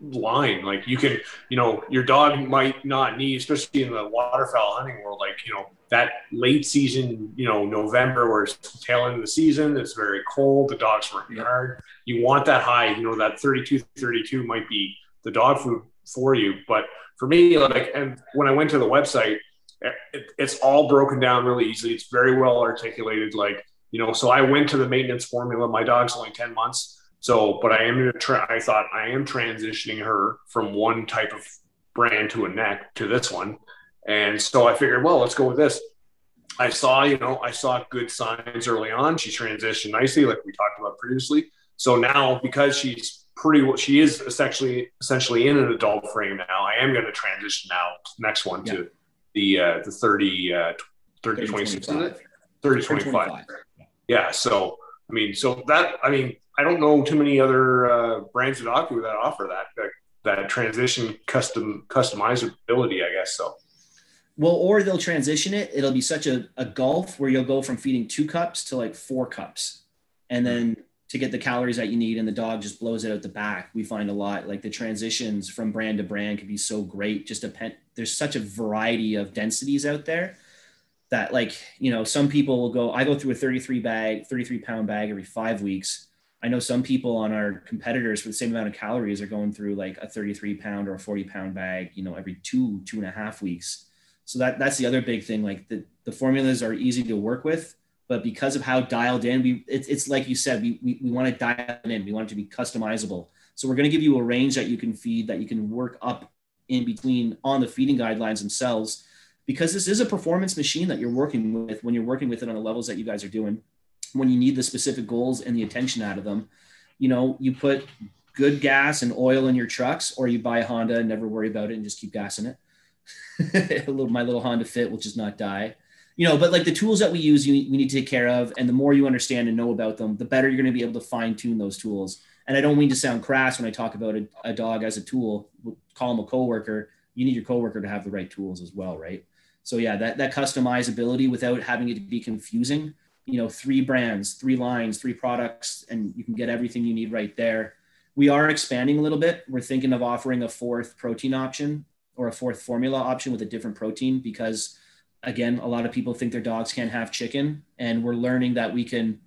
line. Like you can, you know, your dog might not need, especially in the waterfowl hunting world, like you know that late season, you know, November where it's tail end of the season, it's very cold, the dog's working hard. You want that high, you know, that 32, 32 might be the dog food for you. But for me, like, and when I went to the website, eh, it, it's all broken down really easily. It's very well articulated. Like, you know, so I went to the maintenance formula. My dog's only 10 months. So, but I am going to try, I thought I am transitioning her from one type of brand to a neck to this one. And so I figured, well, let's go with this. I saw, you know, I saw good signs early on. She transitioned nicely, like we talked about previously. So now, because she's pretty, well, she is essentially essentially in an adult frame now. I am going to transition now next one to the uh, the 30, uh, 30, 26, is it? 30, 25. Yeah. So, I mean, so that, I mean, I don't know too many other uh, brands food that offer that, that, that transition custom customizability, I guess. So, Well, or they'll transition it. It'll be such a, a gulf where you'll go from feeding two cups to like four cups. And then to get the calories that you need and the dog just blows it out the back. We find a lot like the transitions from brand to brand can be so great. Just depend there's such a variety of densities out there that like, you know, some people will go, I go through a 33 bag, 33 pound bag every five weeks. I know some people on our competitors for the same amount of calories are going through like a 33 pound or a 40 pound bag, you know, every two, two and a half weeks. So that that's the other big thing. Like the, the formulas are easy to work with, but because of how dialed in, we it's, it's like you said, we, we, we want to dial in. We want it to be customizable. So we're going to give you a range that you can feed, that you can work up in between on the feeding guidelines themselves, because this is a performance machine that you're working with when you're working with it on the levels that you guys are doing. When you need the specific goals and the attention out of them, you know, you put good gas and oil in your trucks, or you buy a Honda and never worry about it and just keep gassing it. little, my little Honda Fit will just not die. You know, but like the tools that we use, you, we need to take care of, and the more you understand and know about them, the better you're going to be able to fine tune those tools. And I don't mean to sound crass when I talk about a, a dog as a tool. We'll call him a coworker. You need your coworker to have the right tools as well, right? So yeah, that that customizability without having it to be confusing. You know, three brands, three lines, three products, and you can get everything you need right there. We are expanding a little bit. We're thinking of offering a fourth protein option or a fourth formula option with a different protein because again a lot of people think their dogs can't have chicken and we're learning that we can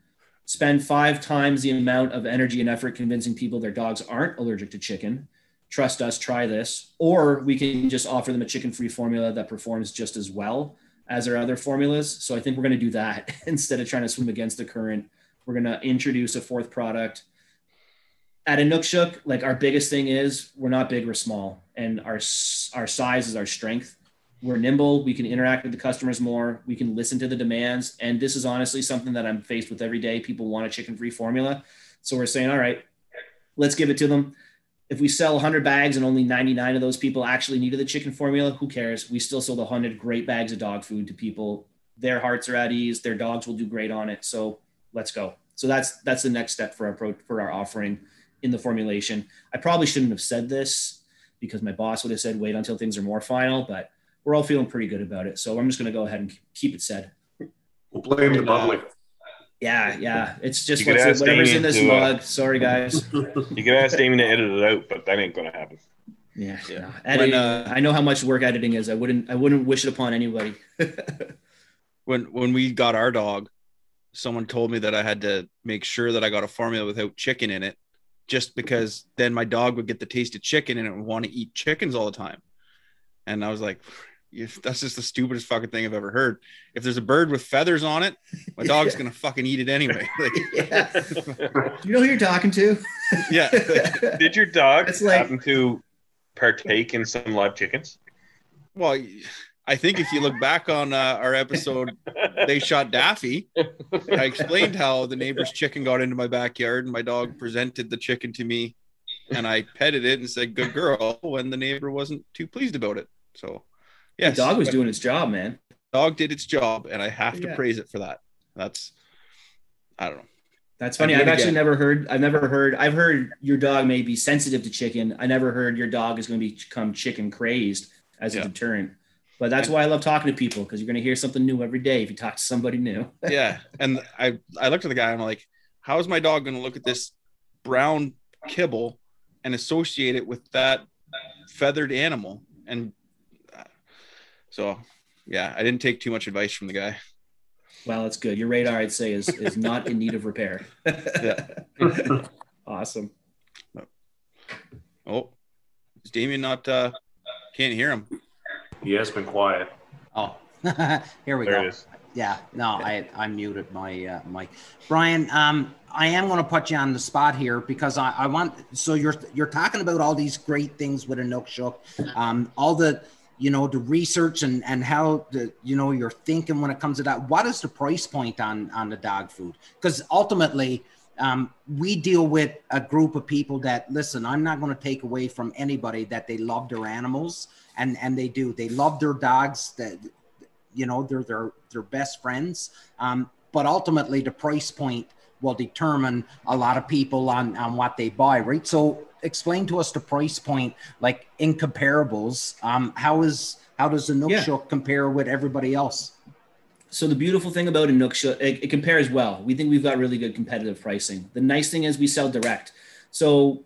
spend five times the amount of energy and effort convincing people their dogs aren't allergic to chicken trust us try this or we can just offer them a chicken free formula that performs just as well as our other formulas so i think we're going to do that instead of trying to swim against the current we're going to introduce a fourth product at Inukshuk, like our biggest thing is we're not big, we're small, and our our size is our strength. We're nimble. We can interact with the customers more. We can listen to the demands, and this is honestly something that I'm faced with every day. People want a chicken-free formula, so we're saying, all right, let's give it to them. If we sell 100 bags and only 99 of those people actually needed the chicken formula, who cares? We still sold 100 great bags of dog food to people. Their hearts are at ease. Their dogs will do great on it. So let's go. So that's that's the next step for our pro, for our offering in the formulation. I probably shouldn't have said this because my boss would have said, wait until things are more final, but we're all feeling pretty good about it. So I'm just going to go ahead and keep it said. We'll blame the bubbly. Yeah, yeah. It's just what's, ask whatever's in this to, uh, mug. Sorry, guys. You could ask Damien to edit it out, but that ain't gonna happen. Yeah, Yeah. no. Editing, When, uh, I know how much work editing is. I wouldn't, I wouldn't wish it upon anybody. when when we got our dog, someone told me that I had to make sure that I got a formula without chicken in it, just because then my dog would get the taste of chicken and it would want to eat chickens all the time. And I was like, if that's just the stupidest fucking thing I've ever heard. If there's a bird with feathers on it, my dog's gonna fucking eat it anyway. Like, yeah. you know who you're talking to? yeah. Did your dog It's like- happen to partake in some live chickens? Well, I think if you look back on uh, our episode, they shot Daffy. I explained how the neighbor's chicken got into my backyard, and my dog presented the chicken to me, and I petted it and said, "Good girl," when the neighbor wasn't too pleased about it. So, The yes, dog was doing its job, man. dog did its job, and I have to Yeah. praise it for that. That's, I don't know. That's funny. I did I've actually never heard. I've never heard. I've heard your dog may be sensitive to chicken. I never heard your dog is going to become chicken crazed as a deterrent. But that's why I love talking to people because you're going to hear something new every day if you talk to somebody new. yeah and i i looked at the guy i'm like how is my dog going to look at this brown kibble and associate it with that feathered animal and so yeah i didn't take too much advice from the guy Well, that's good. Your radar, I'd say, is is not in need of repair. Yeah. awesome. oh is damien not uh can't hear him He has been quiet. Oh, here we There go. it is. Yeah, no, I I muted my uh, mic. Brian, um, I am going to put you on the spot here because I, I want. So you're you're talking about all these great things with Inukshuk, um, all the you know the research and and how the you know you're thinking when it comes to that. What is the price point on on the dog food? Because ultimately. Um, we deal with a group of people that listen. I'm not going to take away from anybody that they love their animals, and and they do. They love their dogs. That you know they're their their best friends um, but ultimately the price point will determine a lot of people on on what they buy right so explain to us the price point like in comparables um, how is how does the Nook Yeah. Shook compare with everybody else So the beautiful thing about Inukshuk, it, it compares well. We think we've got really good competitive pricing. The nice thing is we sell direct. So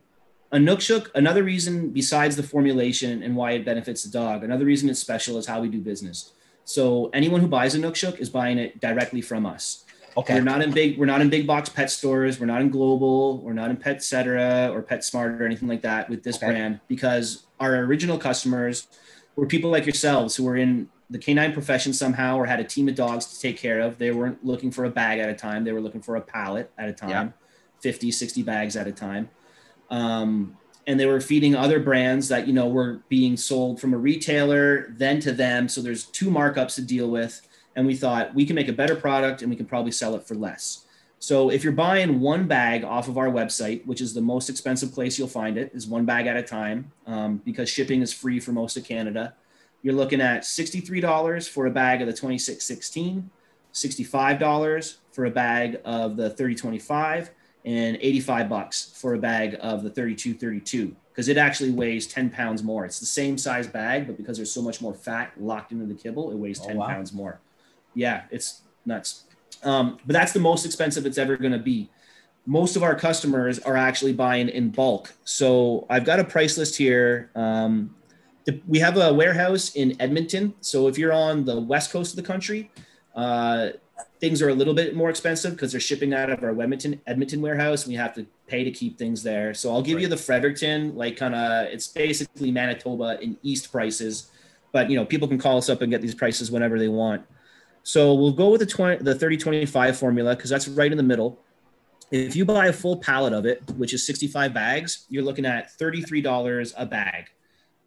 Inukshuk, another reason besides the formulation and why it benefits the dog, another reason it's special is how we do business. So anyone who buys Inukshuk is buying it directly from us. Okay We're not in big. We're not in big box pet stores. We're not in Global. We're not in Petcetera or PetSmart or anything like that with this Okay. brand because our original customers were people like yourselves who were in the canine profession somehow or had a team of dogs to take care of. They weren't looking for a bag at a time. They were looking for a pallet at a time, 50, 60 bags at a time. Um, and they were feeding other brands that you know were being sold from a retailer then to them so there's two markups to deal with and we thought we can make a better product and we can probably sell it for less so if you're buying one bag off of our website which is the most expensive place you'll find it is one bag at a time um, because shipping is free for most of canada you're looking at $63 for a bag of the 2616 $65 for a bag of the 3025 and 85 bucks for a bag of the 3232 because it actually weighs 10 pounds more. It's the same size bag, but because there's so much more fat locked into the kibble, it weighs Oh, 10 wow. pounds more. Yeah, it's nuts. Um, but that's the most expensive it's ever going to be. Most of our customers are actually buying in bulk. So I've got a price list here. Um, the, we have a warehouse in Edmonton. So if you're on the west coast of the country, uh, things are a little bit more expensive because they're shipping out of our Edmonton Edmonton warehouse. And we have to pay to keep things there. So I'll give you the Fredericton, like kind of it's basically Manitoba in East prices, but you know people can call us up and get these prices whenever they want. So we'll go with the 20, the 3025 formula because that's right in the middle. If you buy a full pallet of it, which is 65 bags, you're looking at $33 a bag.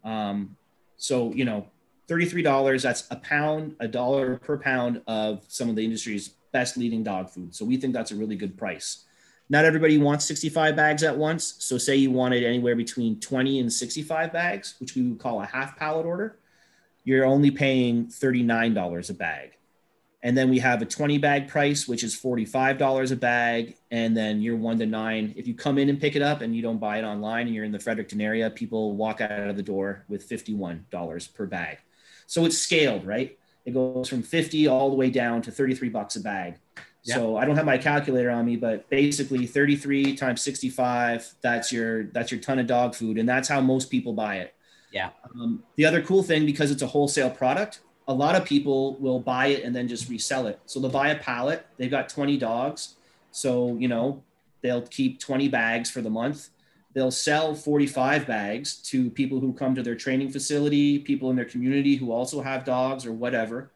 Um, so, you know, $33, that's a pound, a dollar per pound of some of the industry's best leading dog food. So we think that's a really good price. Not everybody wants 65 bags at once. So say you wanted anywhere between 20 and 65 bags, which we would call a half pallet order, you're only paying $39 a bag. And then we have a 20 bag price, which is $45 a bag. And then you're one to nine. If you come in and pick it up and you don't buy it online and you're in the Fredericton area, people walk out of the door with $51 per bag. So it's scaled, right? It goes from 50 all the way down to 33 bucks a bag. So I don't have my calculator on me, but basically 33 times 65, that's your that's your ton of dog food. And that's how most people buy it. Yeah. Um, the other cool thing, because it's a wholesale product, a lot of people will buy it and then just resell it. So they'll buy a pallet. They've got 20 dogs. So, you know, they'll keep 20 bags for the month. They'll sell 45 bags to people who come to their training facility, people in their community who also have dogs or whatever.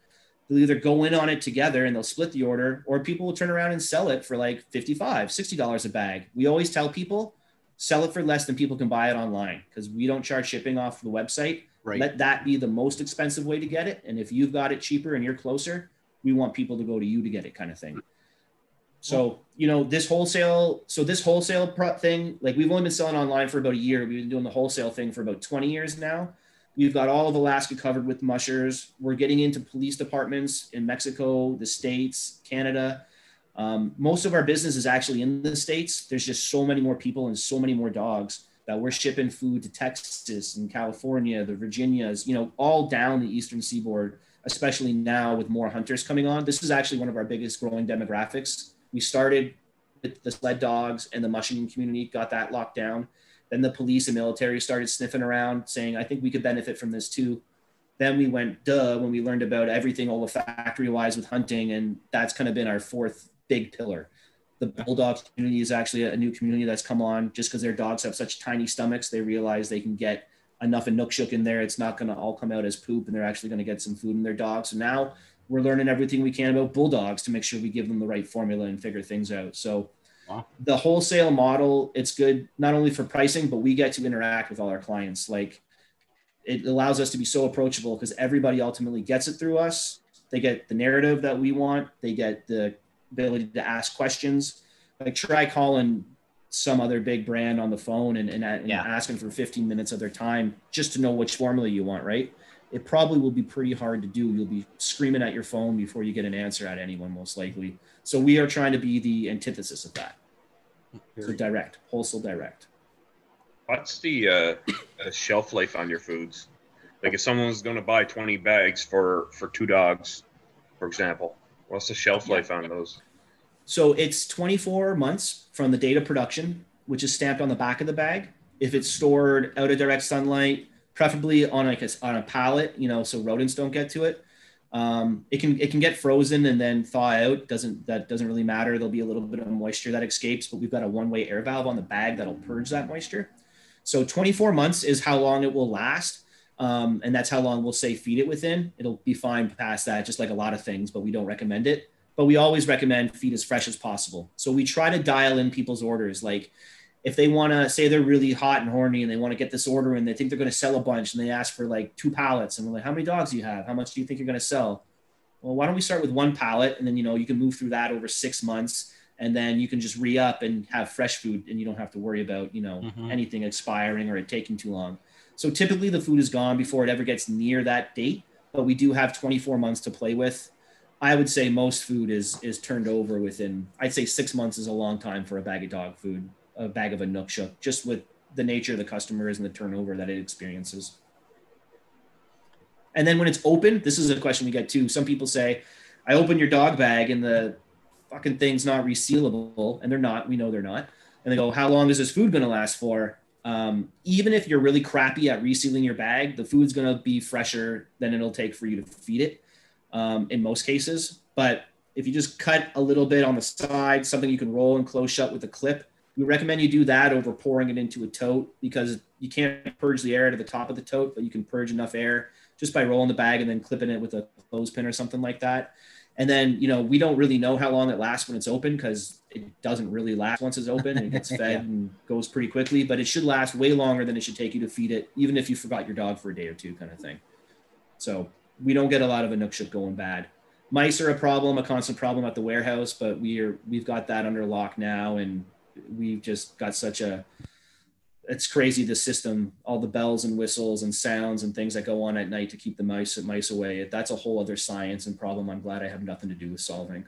They'll either go in on it together and they'll split the order, or people will turn around and sell it for like 55, 60 dollars a bag. We always tell people sell it for less than people can buy it online because we don't charge shipping off the website. Right. Let that be the most expensive way to get it. And if you've got it cheaper and you're closer, we want people to go to you to get it, kind of thing. So, you know, this wholesale, so this wholesale pro- thing, like we've only been selling online for about a year. We've been doing the wholesale thing for about 20 years now. We've got all of Alaska covered with mushers. We're getting into police departments in Mexico, the States, Canada. Um, most of our business is actually in the States. There's just so many more people and so many more dogs that we're shipping food to Texas and California, the Virginias, you know, all down the eastern seaboard, especially now with more hunters coming on. This is actually one of our biggest growing demographics. We started with the sled dogs and the mushing community, got that locked down. Then the police and military started sniffing around, saying, I think we could benefit from this too. Then we went, duh, when we learned about everything olfactory wise with hunting. And that's kind of been our fourth big pillar. The bulldog community is actually a new community that's come on just because their dogs have such tiny stomachs. They realize they can get enough and Inukshuk in there. It's not going to all come out as poop and they're actually going to get some food in their dogs. So now we're learning everything we can about bulldogs to make sure we give them the right formula and figure things out. So Wow. the wholesale model, it's good not only for pricing, but we get to interact with all our clients. Like it allows us to be so approachable because everybody ultimately gets it through us. They get the narrative that we want. They get the ability to ask questions. Like try calling some other big brand on the phone and, and, and Yeah. asking for 15 minutes of their time just to know which formula you want, right? It probably will be pretty hard to do. You'll be screaming at your phone before you get an answer at anyone, most likely. So we are trying to be the antithesis of that. So direct, wholesale direct. What's the uh, the shelf life on your foods? Like if someone's going to buy 20 bags for for two dogs, for example, what's the shelf life on those? So it's 24 months from the date of production, which is stamped on the back of the bag. If it's stored out of direct sunlight, preferably on like a, on a pallet, you know, so rodents don't get to it. Um, it can it can get frozen and then thaw out. Doesn't that doesn't really matter? There'll be a little bit of moisture that escapes, but we've got a one-way air valve on the bag that'll purge that moisture. So 24 months is how long it will last. Um, and that's how long we'll say feed it within. It'll be fine past that, just like a lot of things, but we don't recommend it. But we always recommend feed as fresh as possible. So we try to dial in people's orders. Like if they want to say they're really hot and horny and they want to get this order and they think they're going to sell a bunch and they ask for like two pallets and we're like, how many dogs do you have? How much do you think you're going to sell? Well, why don't we start with one pallet and then you know you can move through that over six months and then you can just re up and have fresh food and you don't have to worry about you know Mhm. anything expiring or it taking too long. So typically the food is gone before it ever gets near that date, but we do have 24 months to play with. I would say most food is is turned over within. I'd say six months is a long time for a bag of dog food, a bag of Inukshuk, just with the nature of the customers and the turnover that it experiences. And then when it's open, this is a question we get too. Some people say, "I open your dog bag and the fucking thing's not resealable," and they're not. We know they're not. And they go, "How long is this food to last for?" Um, even if you're really crappy at resealing your bag, the food's to be fresher than it'll take for you to feed it um, in most cases. But if you just cut a little bit on the side, something you can roll and close shut with a clip, we recommend you do that over pouring it into a tote because you can't purge the air to the top of the tote, but you can purge enough air just by rolling the bag and then clipping it with a clothespin or something like that. And then, you know, we don't really know how long it lasts when it's open because it doesn't really last once it's open. It gets fed Yeah. and goes pretty quickly, but it should last way longer than it should take you to feed it, even if you forgot your dog for a day or two, kind of thing. So we don't get a lot of a Inukshuk going bad. Mice are a problem, a constant problem at the warehouse, but we are we've got that under lock now, and we've just got such a it's crazy the system, all the bells and whistles and sounds and things that go on at night to keep the mice mice away. That's a whole other science and problem. I'm glad I have nothing to do with solving.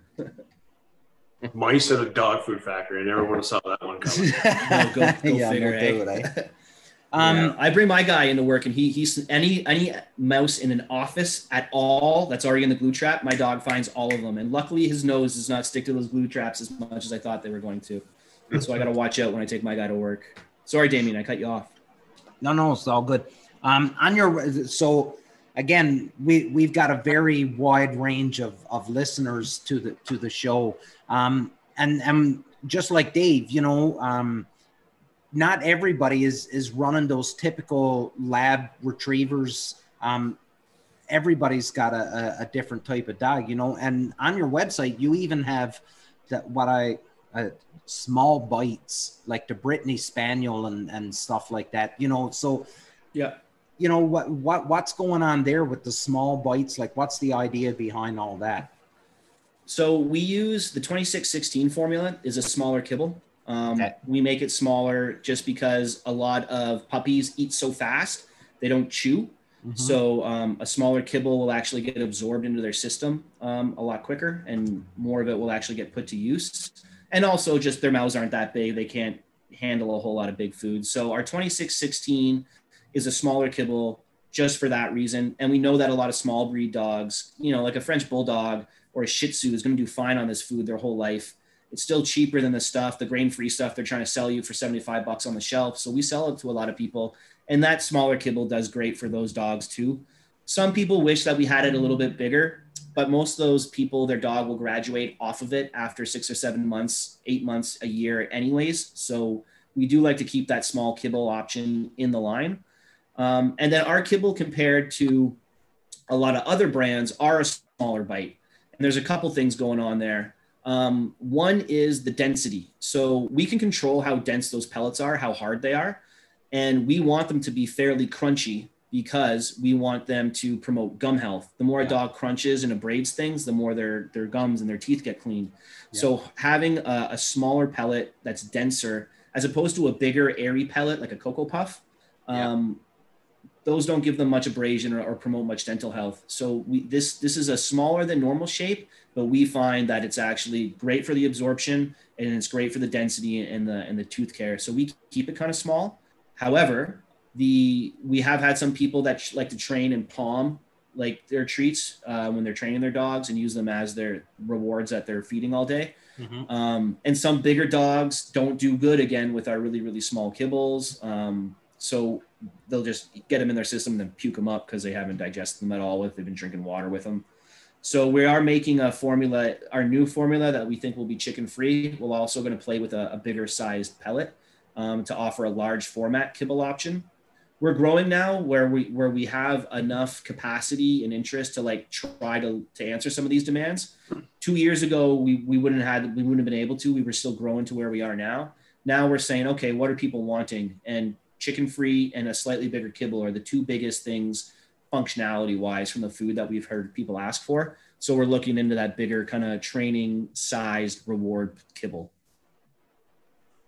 Mice at a dog food factory. I never would have saw that one coming. No, go, go Yeah, figure, no eh? Um, Um, I bring my guy into work, and he he's any any mouse in an office at all that's already in the glue trap. My dog finds all of them, and luckily his nose does not stick to those glue traps as much as I thought they were going to. So I got to watch out when I take my guy to work. Sorry, Damien, I cut you off. No, no, it's all good. Um, on your so again, we we've got a very wide range of of listeners to the to the show, um, and and just like Dave, you know, um, not everybody is is running those typical lab retrievers. Um, everybody's got a, a, a different type of dog, you know. And on your website, you even have that what I uh, small bites like the Brittany Spaniel and and stuff like that, you know. So Yeah. you know what what what's going on there with the small bites like what's the idea behind all that So we use the 2616 formula is a smaller kibble. Um, Okay. We make it smaller just because a lot of puppies eat so fast they don't chew. So um, a smaller kibble will actually get absorbed into their system um, a lot quicker, and more of it will actually get put to use. And also, just their mouths aren't that big; they can't handle a whole lot of big food. So our 2616 is a smaller kibble just for that reason. And we know that a lot of small breed dogs, you know, like a French bulldog or a Shih Tzu, is going to do fine on this food their whole life. It's still cheaper than the stuff, the grain-free stuff they're trying to sell you for 75 bucks on the shelf. So we sell it to a lot of people, and that smaller kibble does great for those dogs too. Some people wish that we had it a little bit bigger, but most of those people, their dog will graduate off of it after six or seven months, eight months, a year, anyways. So we do like to keep that small kibble option in the line. Um, and then our kibble compared to a lot of other brands are a smaller bite. And there's a couple things going on there. Um, one is the density. So we can control how dense those pellets are, how hard they are. And we want them to be fairly crunchy because we want them to promote gum health. The more a dog crunches and abrades things, the more their, their gums and their teeth get clean. So having a, a smaller pellet that's denser, as opposed to a bigger airy pellet like a Cocoa Puff, um, those don't give them much abrasion or, or promote much dental health. So we this this is a smaller than normal shape, but we find that it's actually great for the absorption and it's great for the density and the and the tooth care. So we keep it kind of small. However, the we have had some people that sh- like to train and palm like their treats uh, when they're training their dogs and use them as their rewards that they're feeding all day. Um, and some bigger dogs don't do good again with our really really small kibbles. Um, so they'll just get them in their system and then puke them up because they haven't digested them at all. If they've been drinking water with them. So we are making a formula, our new formula that we think will be chicken free. We're also going to play with a, a bigger sized pellet um, to offer a large format kibble option. We're growing now where we where we have enough capacity and interest to like try to to answer some of these demands. Two years ago, we we wouldn't have had we wouldn't have been able to. We were still growing to where we are now. Now we're saying, okay, what are people wanting? And chicken free and a slightly bigger kibble are the two biggest things functionality wise from the food that we've heard people ask for. So we're looking into that bigger kind of training sized reward kibble.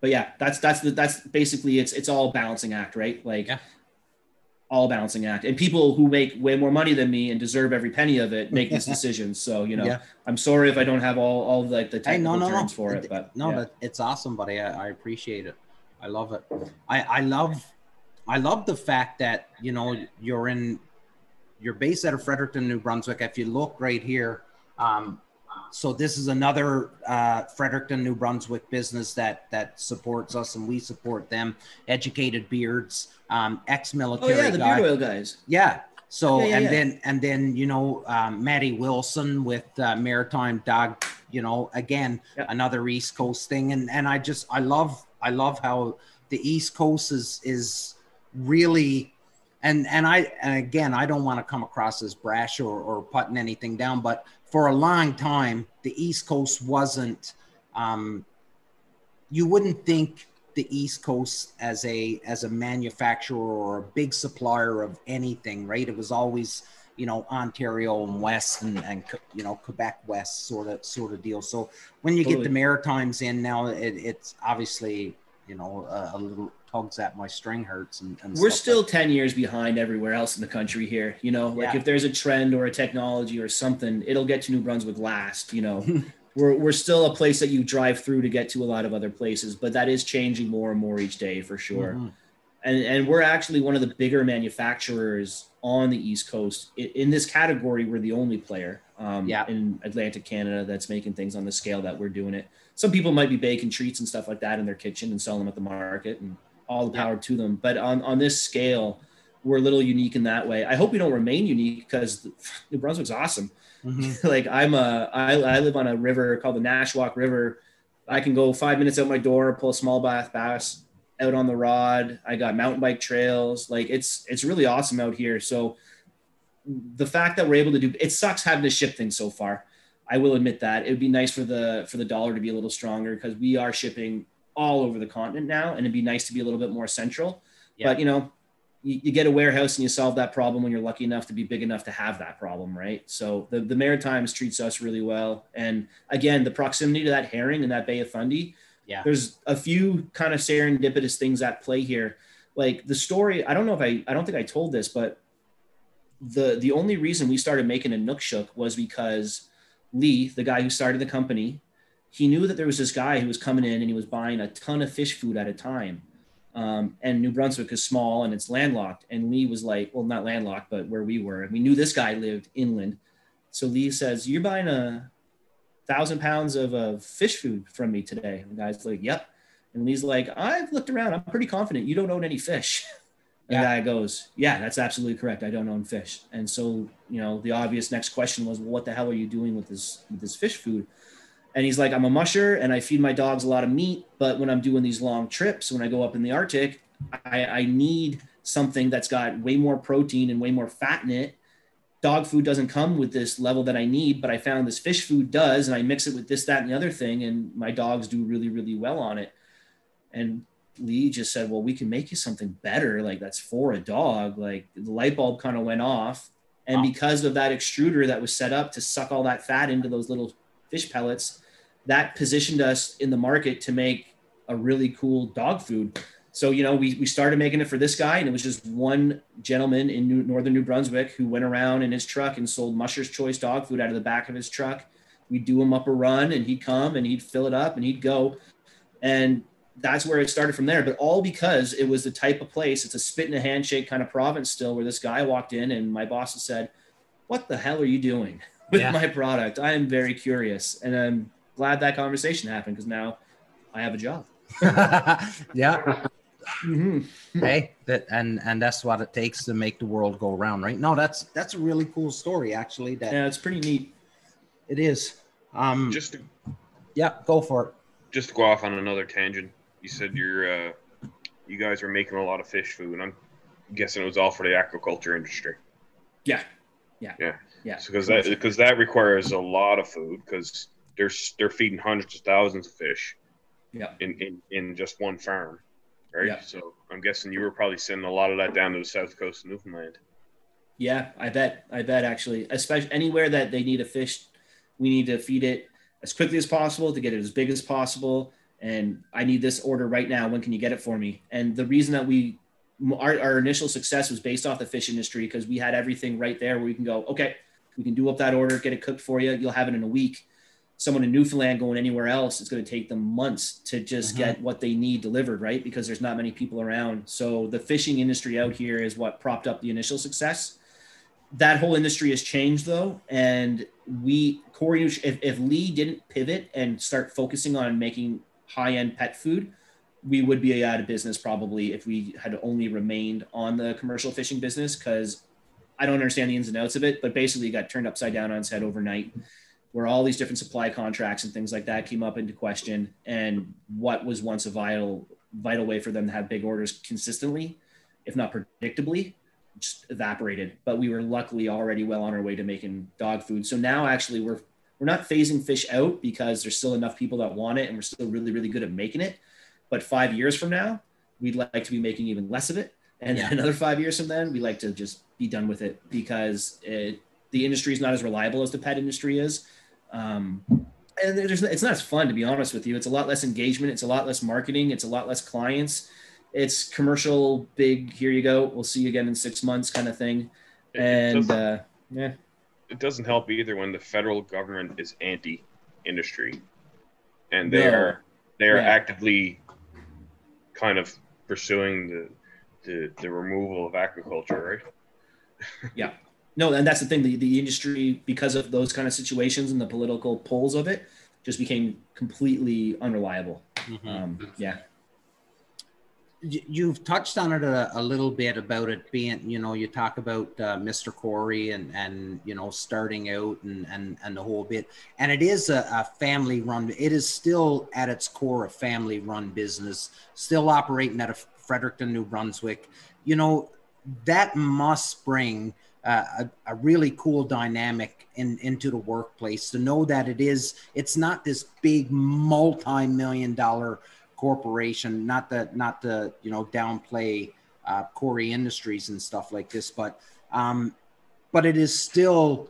But yeah, that's that's the, that's basically it's it's all balancing act, right? Like Yeah. all balancing act. And people who make way more money than me and deserve every penny of it make these decisions. So you know, Yeah. I'm sorry if I don't have all all the, like the Hey, technical no, no, no. terms for it, but no, yeah. but it's awesome, buddy. I, I appreciate it. I love it. I, I love, I love the fact that you know you're in, you're based out of Fredericton, New Brunswick. If you look right here, um, so this is another uh, Fredericton, New Brunswick business that that supports us, and we support them. Educated Beards, um, ex-military Oh yeah, the guy. beard oil guys. Yeah. So Yeah, yeah, and yeah. then and then you know um, Maddie Wilson with uh, Maritime Dog. You know again Yep. another East Coast thing, and and I just I love I love how the East Coast is is really. And and I and again I don't want to come across as brash or, or putting anything down, but for a long time the East Coast wasn't. Um, you wouldn't think the East Coast as a as a manufacturer or a big supplier of anything, right? It was always you know Ontario and West and, and you know Quebec West sort of sort of deal. So when you get the Maritimes in now, it, it's obviously you know a, a little tugs at my string hurts and, and we're still like- 10 years behind everywhere else in the country here you know like Yeah. if there's a trend or a technology or something it'll get to new brunswick last you know we're, we're still a place that you drive through to get to a lot of other places but that is changing more and more each day for sure Mhm. and, and we're actually one of the bigger manufacturers on the east coast in, in this category we're the only player um, Yeah. in atlantic canada that's making things on the scale that we're doing it some people might be baking treats and stuff like that in their kitchen and selling them at the market and all the power to them but on, on this scale we're a little unique in that way. I hope we don't remain unique because New Brunswick's awesome. Mhm. like I'm a I, I live on a river called the Nashwaak River. I can go five minutes out my door, pull a small bath bass out on the rod. I got mountain bike trails. Like it's it's really awesome out here. So the fact that we're able to do it sucks having to ship things so far. I will admit that it would be nice for the for the dollar to be a little stronger because we are shipping all over the continent now, and it'd be nice to be a little bit more central. Yeah. But you know, you, you get a warehouse and you solve that problem when you're lucky enough to be big enough to have that problem, right? So the, the Maritimes treats us really well. And again, the proximity to that herring and that Bay of Fundy, Yeah. there's a few kind of serendipitous things at play here. Like the story, I don't know if I, I don't think I told this, but the the only reason we started making Inukshuk was because Lee, the guy who started the company, he knew that there was this guy who was coming in and he was buying a ton of fish food at a time. Um, and New Brunswick is small and it's landlocked. And Lee was like, well, not landlocked, but where we were. And we knew this guy lived inland. So Lee says, You're buying a thousand pounds of uh, fish food from me today. And the guy's like, Yep. And Lee's like, I've looked around. I'm pretty confident you don't own any fish. And Yeah. the guy goes, Yeah, that's absolutely correct. I don't own fish. And so, you know, the obvious next question was, well, what the hell are you doing with this with this fish food? And he's like, I'm a musher and I feed my dogs a lot of meat. But when I'm doing these long trips, when I go up in the Arctic, I, I need something that's got way more protein and way more fat in it. Dog food doesn't come with this level that I need, but I found this fish food does. And I mix it with this, that, and the other thing. And my dogs do really, really well on it. And Lee just said, Well, we can make you something better. Like that's for a dog. Like the light bulb kind of went off. And because of that extruder that was set up to suck all that fat into those little fish pellets, that positioned us in the market to make a really cool dog food. So, you know, we, we started making it for this guy, and it was just one gentleman in New, northern New Brunswick who went around in his truck and sold Musher's Choice dog food out of the back of his truck. We'd do him up a run, and he'd come and he'd fill it up and he'd go. And that's where it started from there. But all because it was the type of place, it's a spit in a handshake kind of province still, where this guy walked in and my boss said, What the hell are you doing with Yeah. my product? I am very curious. And I'm glad that conversation happened because now I have a job. yeah. Mhm. hey that and and that's what it takes to make the world go round right no that's that's a really cool story actually that Yeah, it's pretty neat. it is um Just to, yeah go for it just to go off on another tangent, you said you're uh, you guys were making a lot of fish food, I'm guessing it was all for the aquaculture industry. Yeah. Yeah. Yeah. Yeah. because that because that requires a lot of food because they're they're feeding hundreds of thousands of fish Yeah. in in, in just one farm, right? Yeah. So I'm guessing you were probably sending a lot of that down to the south coast of Newfoundland. Yeah, I bet. I bet actually, especially anywhere that they need a fish, we need to feed it as quickly as possible to get it as big as possible. And I need this order right now. When can you get it for me? And the reason that we, our, our initial success was based off the fish industry because we had everything right there where we can go, okay, we can do up that order, get it cooked for you. You'll have it in a week. Someone in Newfoundland going anywhere else, it's going to take them months to just Mhm. get what they need delivered, right? Because there's not many people around. So the fishing industry out here is what propped up the initial success that whole industry has changed though and we corey if, if lee didn't pivot and start focusing on making high-end pet food we would be out of business probably if we had only remained on the commercial fishing business because i don't understand the ins and outs of it but basically it got turned upside down on its head overnight where all these different supply contracts and things like that came up into question and what was once a vital vital way for them to have big orders consistently if not predictably just evaporated. But we were luckily already well on our way to making dog food. So now actually we're we're not phasing fish out because there's still enough people that want it and we're still really, really good at making it. But five years from now, we'd like to be making even less of it. And Yeah. another five years from then, we like to just be done with it because it, the industry is not as reliable as the pet industry is. Um, and there's, it's not as fun to be honest with you. It's a lot less engagement. It's a lot less marketing. It's a lot less clients it's commercial big here you go we'll see you again in six months kind of thing It, and uh yeah it doesn't help either when the federal government is anti-industry, and they No. are they are Yeah. actively kind of pursuing the the, the removal of aquaculture, right? Yeah. No and that's the thing the, the industry because of those kind of situations and the political polls of it just became completely unreliable Mhm. um yeah you've touched on it a, a little bit about it being, you know, you talk about uh, Mr. Corey and and you know starting out and and and the whole bit, and it is a, a family run. It is still at its core a family run business, still operating at of Fredericton, New Brunswick. You know, that must bring uh, a, a really cool dynamic in, into the workplace to know that it is it's not this big multi-million dollar corporation not that not to you know downplay uh, Corey Industries and stuff like this but um, but it is still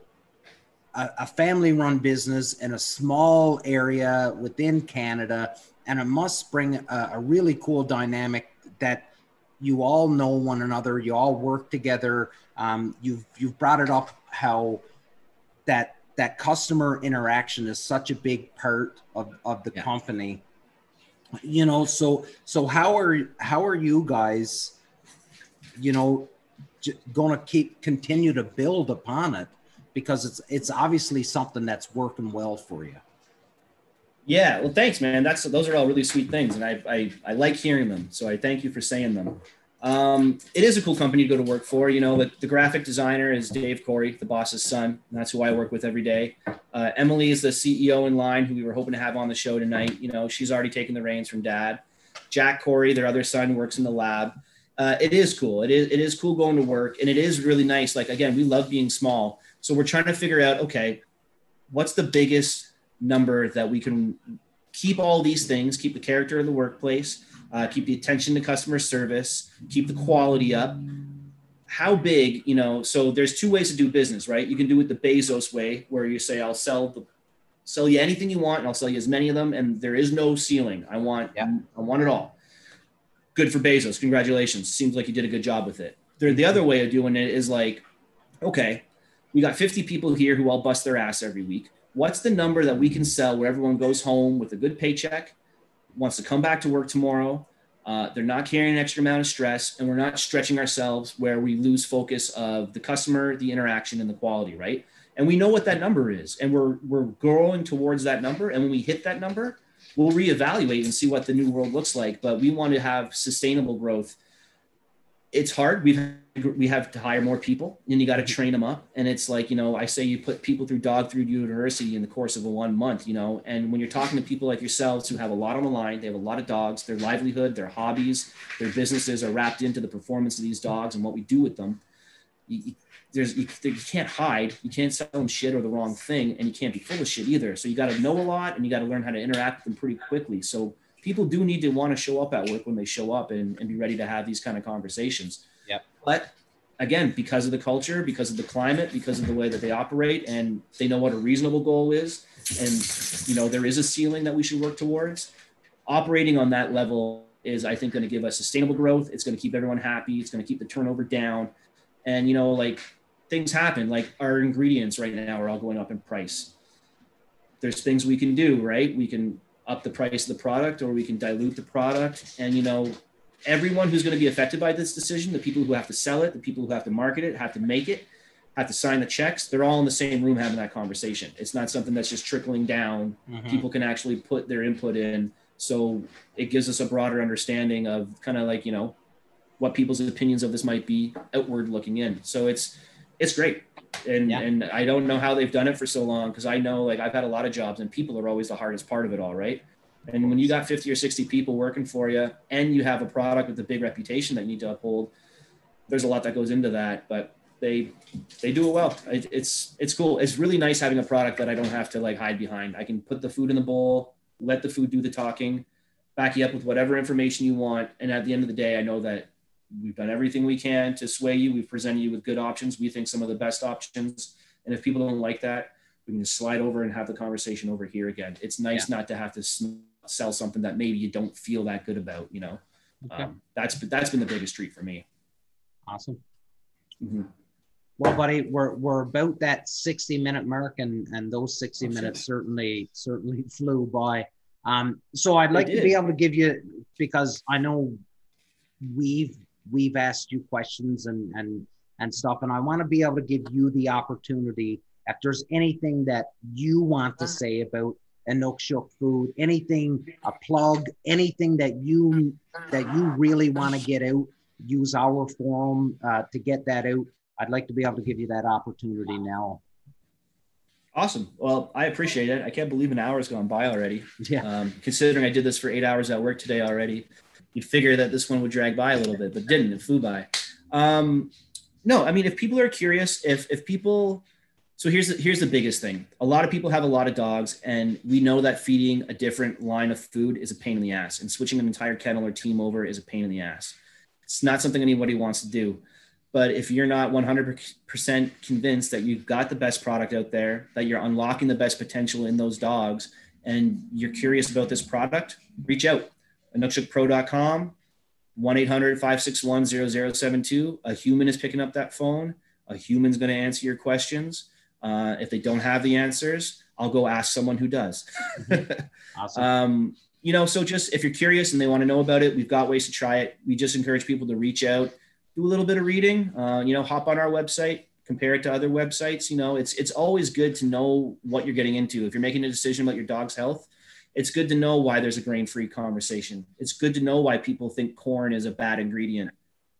a, a family run business in a small area within Canada and it must bring a, a really cool dynamic that you all know one another you all work together um, you've you've brought it up how that that customer interaction is such a big part of, of the Yeah. company. You know, so so how are how are you guys, you know, going to keep continue to build upon it because it's it's obviously something that's working well for you. Yeah, well, thanks, man. That's those are all really sweet things, and I I, I like hearing them. So I thank you for saying them. Um, it is a cool company to go to work for. You know, the, the graphic designer is Dave Corey, the boss's son. And that's who I work with every day. Uh, Emily is the CEO in line, who we were hoping to have on the show tonight. You know, she's already taken the reins from dad. Jack Corey, their other son, works in the lab. Uh, it is cool. It is it is cool going to work, and it is really nice. Like again, we love being small, so we're trying to figure out okay, what's the biggest number that we can keep all these things, keep the character in the workplace, uh, keep the attention to customer service, keep the quality up. How big, you know? So there's two ways to do business, right? You can do it the Bezos way, where you say, "I'll sell the sell you anything you want, and I'll sell you as many of them, and there is no ceiling. I want, Yeah. I want it all." Good for Bezos. Congratulations. Seems like you did a good job with it. The, the other way of doing it is like, okay, we got 50 people here who all bust their ass every week. What's the number that we can sell where everyone goes home with a good paycheck, wants to come back to work tomorrow? Uh, they're not carrying an extra amount of stress, and we're not stretching ourselves where we lose focus of the customer, the interaction, and the quality, right? And we know what that number is, and we're we're growing towards that number. And when we hit that number, we'll reevaluate and see what the new world looks like. But we want to have sustainable growth. It's hard. We've we have to hire more people and you got to mm-hmm. train them up. And it's like you know i say you put people through dog through university in the course of a one month you know? And when you're talking to people like yourselves who have a lot on the line they have a lot of dogs their livelihood their hobbies their businesses are wrapped into the performance of these dogs and what we do with them you, you- there's you, you can't hide. You can't sell them shit or the wrong thing and you can't be full of shit either. So you got to know a lot and you got to learn how to interact with them pretty quickly. So people do need to want to show up at work when they show up and, and be ready to have these kind of conversations. Yep. but again because of the culture because of the climate because of the way that they operate and they know what a reasonable goal is and you know there is a ceiling that we should work towards operating on that level is i think going to give us sustainable growth. It's going to keep everyone happy. It's going to keep the turnover down. And you know like things happen. Like our ingredients right now are all going up in price. There's things we can do right? We can up the price of the product or we can dilute the product. And you know everyone who's going to be affected by this decision the people who have to sell it the people who have to market it have to make it have to sign the checks they're all in the same room having that conversation. It's not something that's just trickling down. Mm-hmm. People can actually put their input in. So it gives us a broader understanding of kind of like you know what people's opinions of this might be outward looking in. So it's it's great and Yeah. and i don't know how they've done it for so long because i know like i've had a lot of jobs and people are always the hardest part of it all right? And when you got 50 or 60 people working for you and you have a product with a big reputation that you need to uphold there's a lot that goes into that but they they do it well. It, it's it's cool. It's really nice having a product that i don't have to like hide behind. I can put the food in the bowl let the food do the talking back you up with whatever information you want and at the end of the day i know that we've done everything we can to sway you we've presented you with good options we think some of the best options and if people don't like that we can just slide over and have the conversation over here again it's nice not to have to sell something that maybe you don't feel that good about you know Okay. um, that's that's been the biggest treat for me Awesome. Mhm. Well, buddy, we're we're about that 60 minute mark, and and those 60 Oh, shit. minutes certainly certainly flew by. Um, so I'd like to be able to give you because I know we've we've asked you questions and and and stuff, and I want to be able to give you the opportunity if there's anything that you want to say about Inukshuk food, anything, a plug, anything that you that you really want to get out, use our forum uh, to get that out. I'd like to be able to give you that opportunity now. Awesome. Well, I appreciate it. I can't believe an hour's gone by already. Yeah. Um, considering I did this for eight hours at work today already, you'd figure that this one would drag by a little bit, but didn't. It flew by. Um, no, I mean, if people are curious, if if people, so here's the, here's the biggest thing. A lot of people have a lot of dogs, and we know that feeding a different line of food is a pain in the ass, and switching an entire kennel or team over is a pain in the ass. It's not something anybody wants to do. But if you're not 100% convinced that you've got the best product out there, that you're unlocking the best potential in those dogs, and you're curious about this product, reach out. InukshukPro.com, 1 800 561 0072. A human is picking up that phone. A human's going to answer your questions. Uh, if they don't have the answers, I'll go ask someone who does. Awesome. um, you know, so just if you're curious and they want to know about it, we've got ways to try it. We just encourage people to reach out, do a little bit of reading, uh, you know, hop on our website, compare it to other websites. You know, it's it's always good to know what you're getting into. If you're making a decision about your dog's health, it's good to know why there's a grain-free conversation. It's good to know why people think corn is a bad ingredient.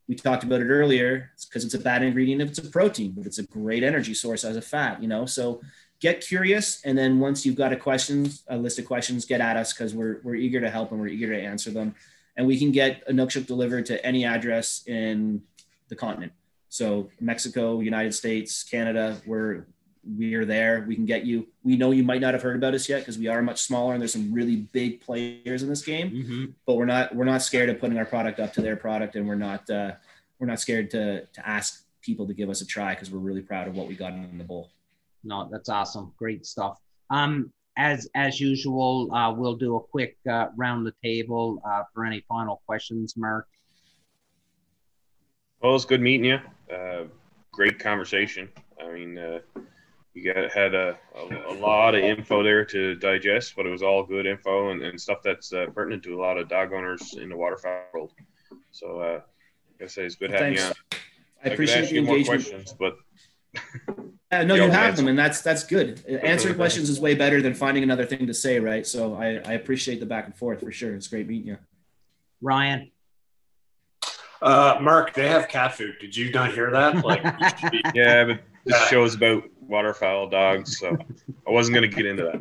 We talked about it earlier. It's because it's a bad ingredient if it's a protein, but it's a great energy source as a fat, you know. So get curious and then once you've got a question, a list of questions get at us because we're, we're eager to help and we're eager to answer them and we can get a Inukshuk delivered to any address in the continent so mexico united states canada we're we are there we can get you we know you might not have heard about us yet because we are much smaller and there's some really big players in this game Mhm. but we're not we're not scared of putting our product up to their product and we're not uh, we're not scared to to ask people to give us a try because we're really proud of what we got in the bowl No, that's awesome. Great stuff. Um, as as usual, uh, we'll do a quick uh, round the table uh, for any final questions, Mark. Well, it's good meeting you. Uh, great conversation. I mean, uh, you got had a, a, a lot of info there to digest, but it was all good info and, and stuff that's uh, pertinent to a lot of dog owners in the waterfowl world. So, uh, like I say, it's good having Thanks. you on. I could appreciate ask the you more engagement. questions, but Yeah, no, Yeah, you have answer. them, and that's that's good. Answering questions is way better than finding another thing to say, right? So I, I appreciate the back and forth for sure. It's great meeting you. Ryan. Uh, Mark, they have cat food. Did you not hear that? Like, you be- yeah, but this show is about waterfowl dogs, so I wasn't going to get into that.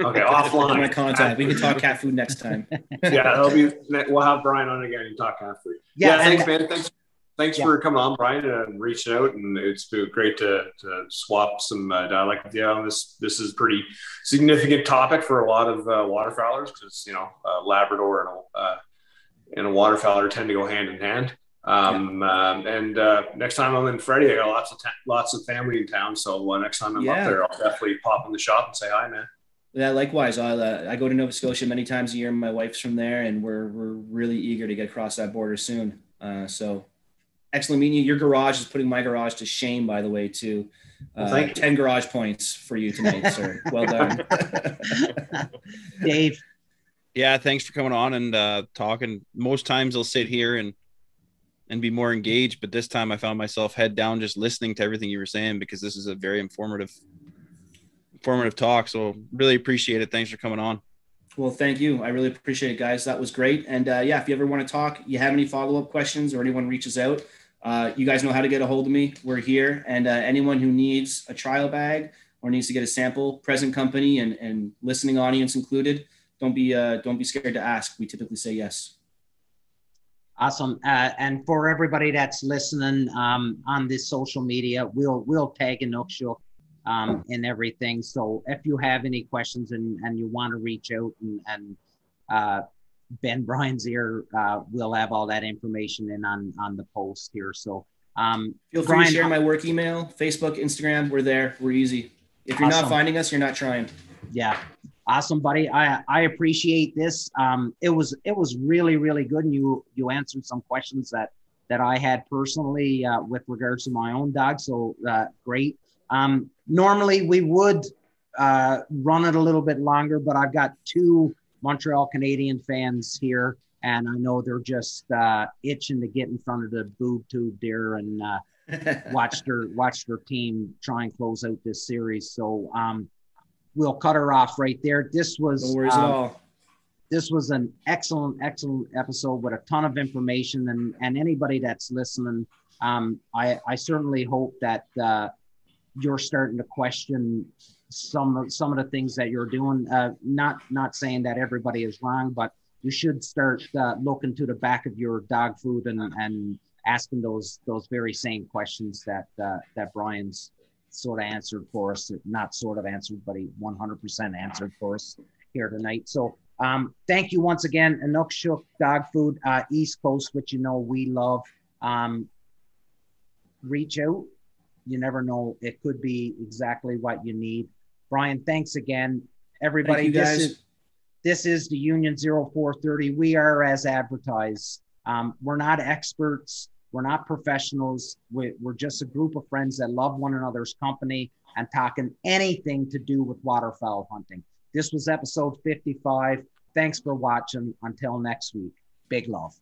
okay, My offline. contact. We can talk cat food next time. yeah, that'll be. We'll have Brian on again and talk cat food. Yeah, Yeah, thanks, man. Thanks, thanks Yeah. for coming on, Brian, and reaching out. And it's been great to, to swap some uh, dialect with you on this. This is a pretty significant topic for a lot of uh, waterfowlers because you know uh, Labrador and a, uh, and a waterfowler tend to go hand in hand. Um, um, and uh, next time I'm in Freddie, I got lots of ta- lots of family in town. So uh, next time I'm Yeah. up there, I'll definitely pop in the shop and say hi, man. Yeah, likewise. I uh, I go to Nova Scotia many times a year. My wife's from there, and we're we're really eager to get across that border soon. Uh, so excellent meeting you. Your garage is putting my garage to shame, by the way, too. Uh, Well. Ten garage points for you tonight, sir. Well done. Dave. Yeah, thanks for coming on and uh, talking. Most times I'll sit here and and be more engaged, but this time I found myself head down just listening to everything you were saying because this is a very informative informative talk. So really appreciate it. Thanks for coming on. Well, thank you. I really appreciate it, guys. That was great. And uh, yeah, if you ever want to talk, you have any follow up questions or anyone reaches out, uh, you guys know how to get a hold of me. We're here. And uh, anyone who needs a trial bag or needs to get a sample, present company and, and listening audience included, don't be uh, don't be scared to ask. We typically say yes. Awesome. Uh, and for everybody that's listening um, on this social media, we'll we'll tag Inukshuk um, and everything. So if you have any questions and, and you want to reach out and, and uh, Ben Bryan's here, uh, we'll have all that information in on on the post here. So um, Feel free Brian, to share my work email, Facebook, Instagram. We're there. We're easy. If you're Awesome. not finding us, you're not trying. yeah awesome buddy i i appreciate this um it was it was really really good and you you answered some questions that that i had personally uh, with regards to my own dog so uh, great um normally we would uh run it a little bit longer but i've got two montreal canadian fans here and i know they're just uh itching to get in front of the boob tube there and uh watch their watch their team try and close out this series. So um, we'll cut her off right there. This was No um, this was an excellent, excellent episode with a ton of information. And and anybody that's listening, um, I I certainly hope that uh, you're starting to question some of some of the things that you're doing. Uh, not not saying that everybody is wrong, but you should start uh, looking to the back of your dog food and and asking those those very same questions that uh, that Brian's sort of answered for us. Not sort of answered, but he 100% answered for us here tonight. So um, thank you once again, Inukshuk Dog Food, uh, East Coast, which you know we love. Um, reach out. You never know; it could be exactly what you need. Brian, thanks again, everybody. Thank you, guys. This is this is the Union 0430. We are as advertised. Um, we're not experts. We're not professionals. We, we're just a group of friends that love one another's company and talking anything to do with waterfowl hunting. This was episode 55. Thanks for watching. Until next week, big love.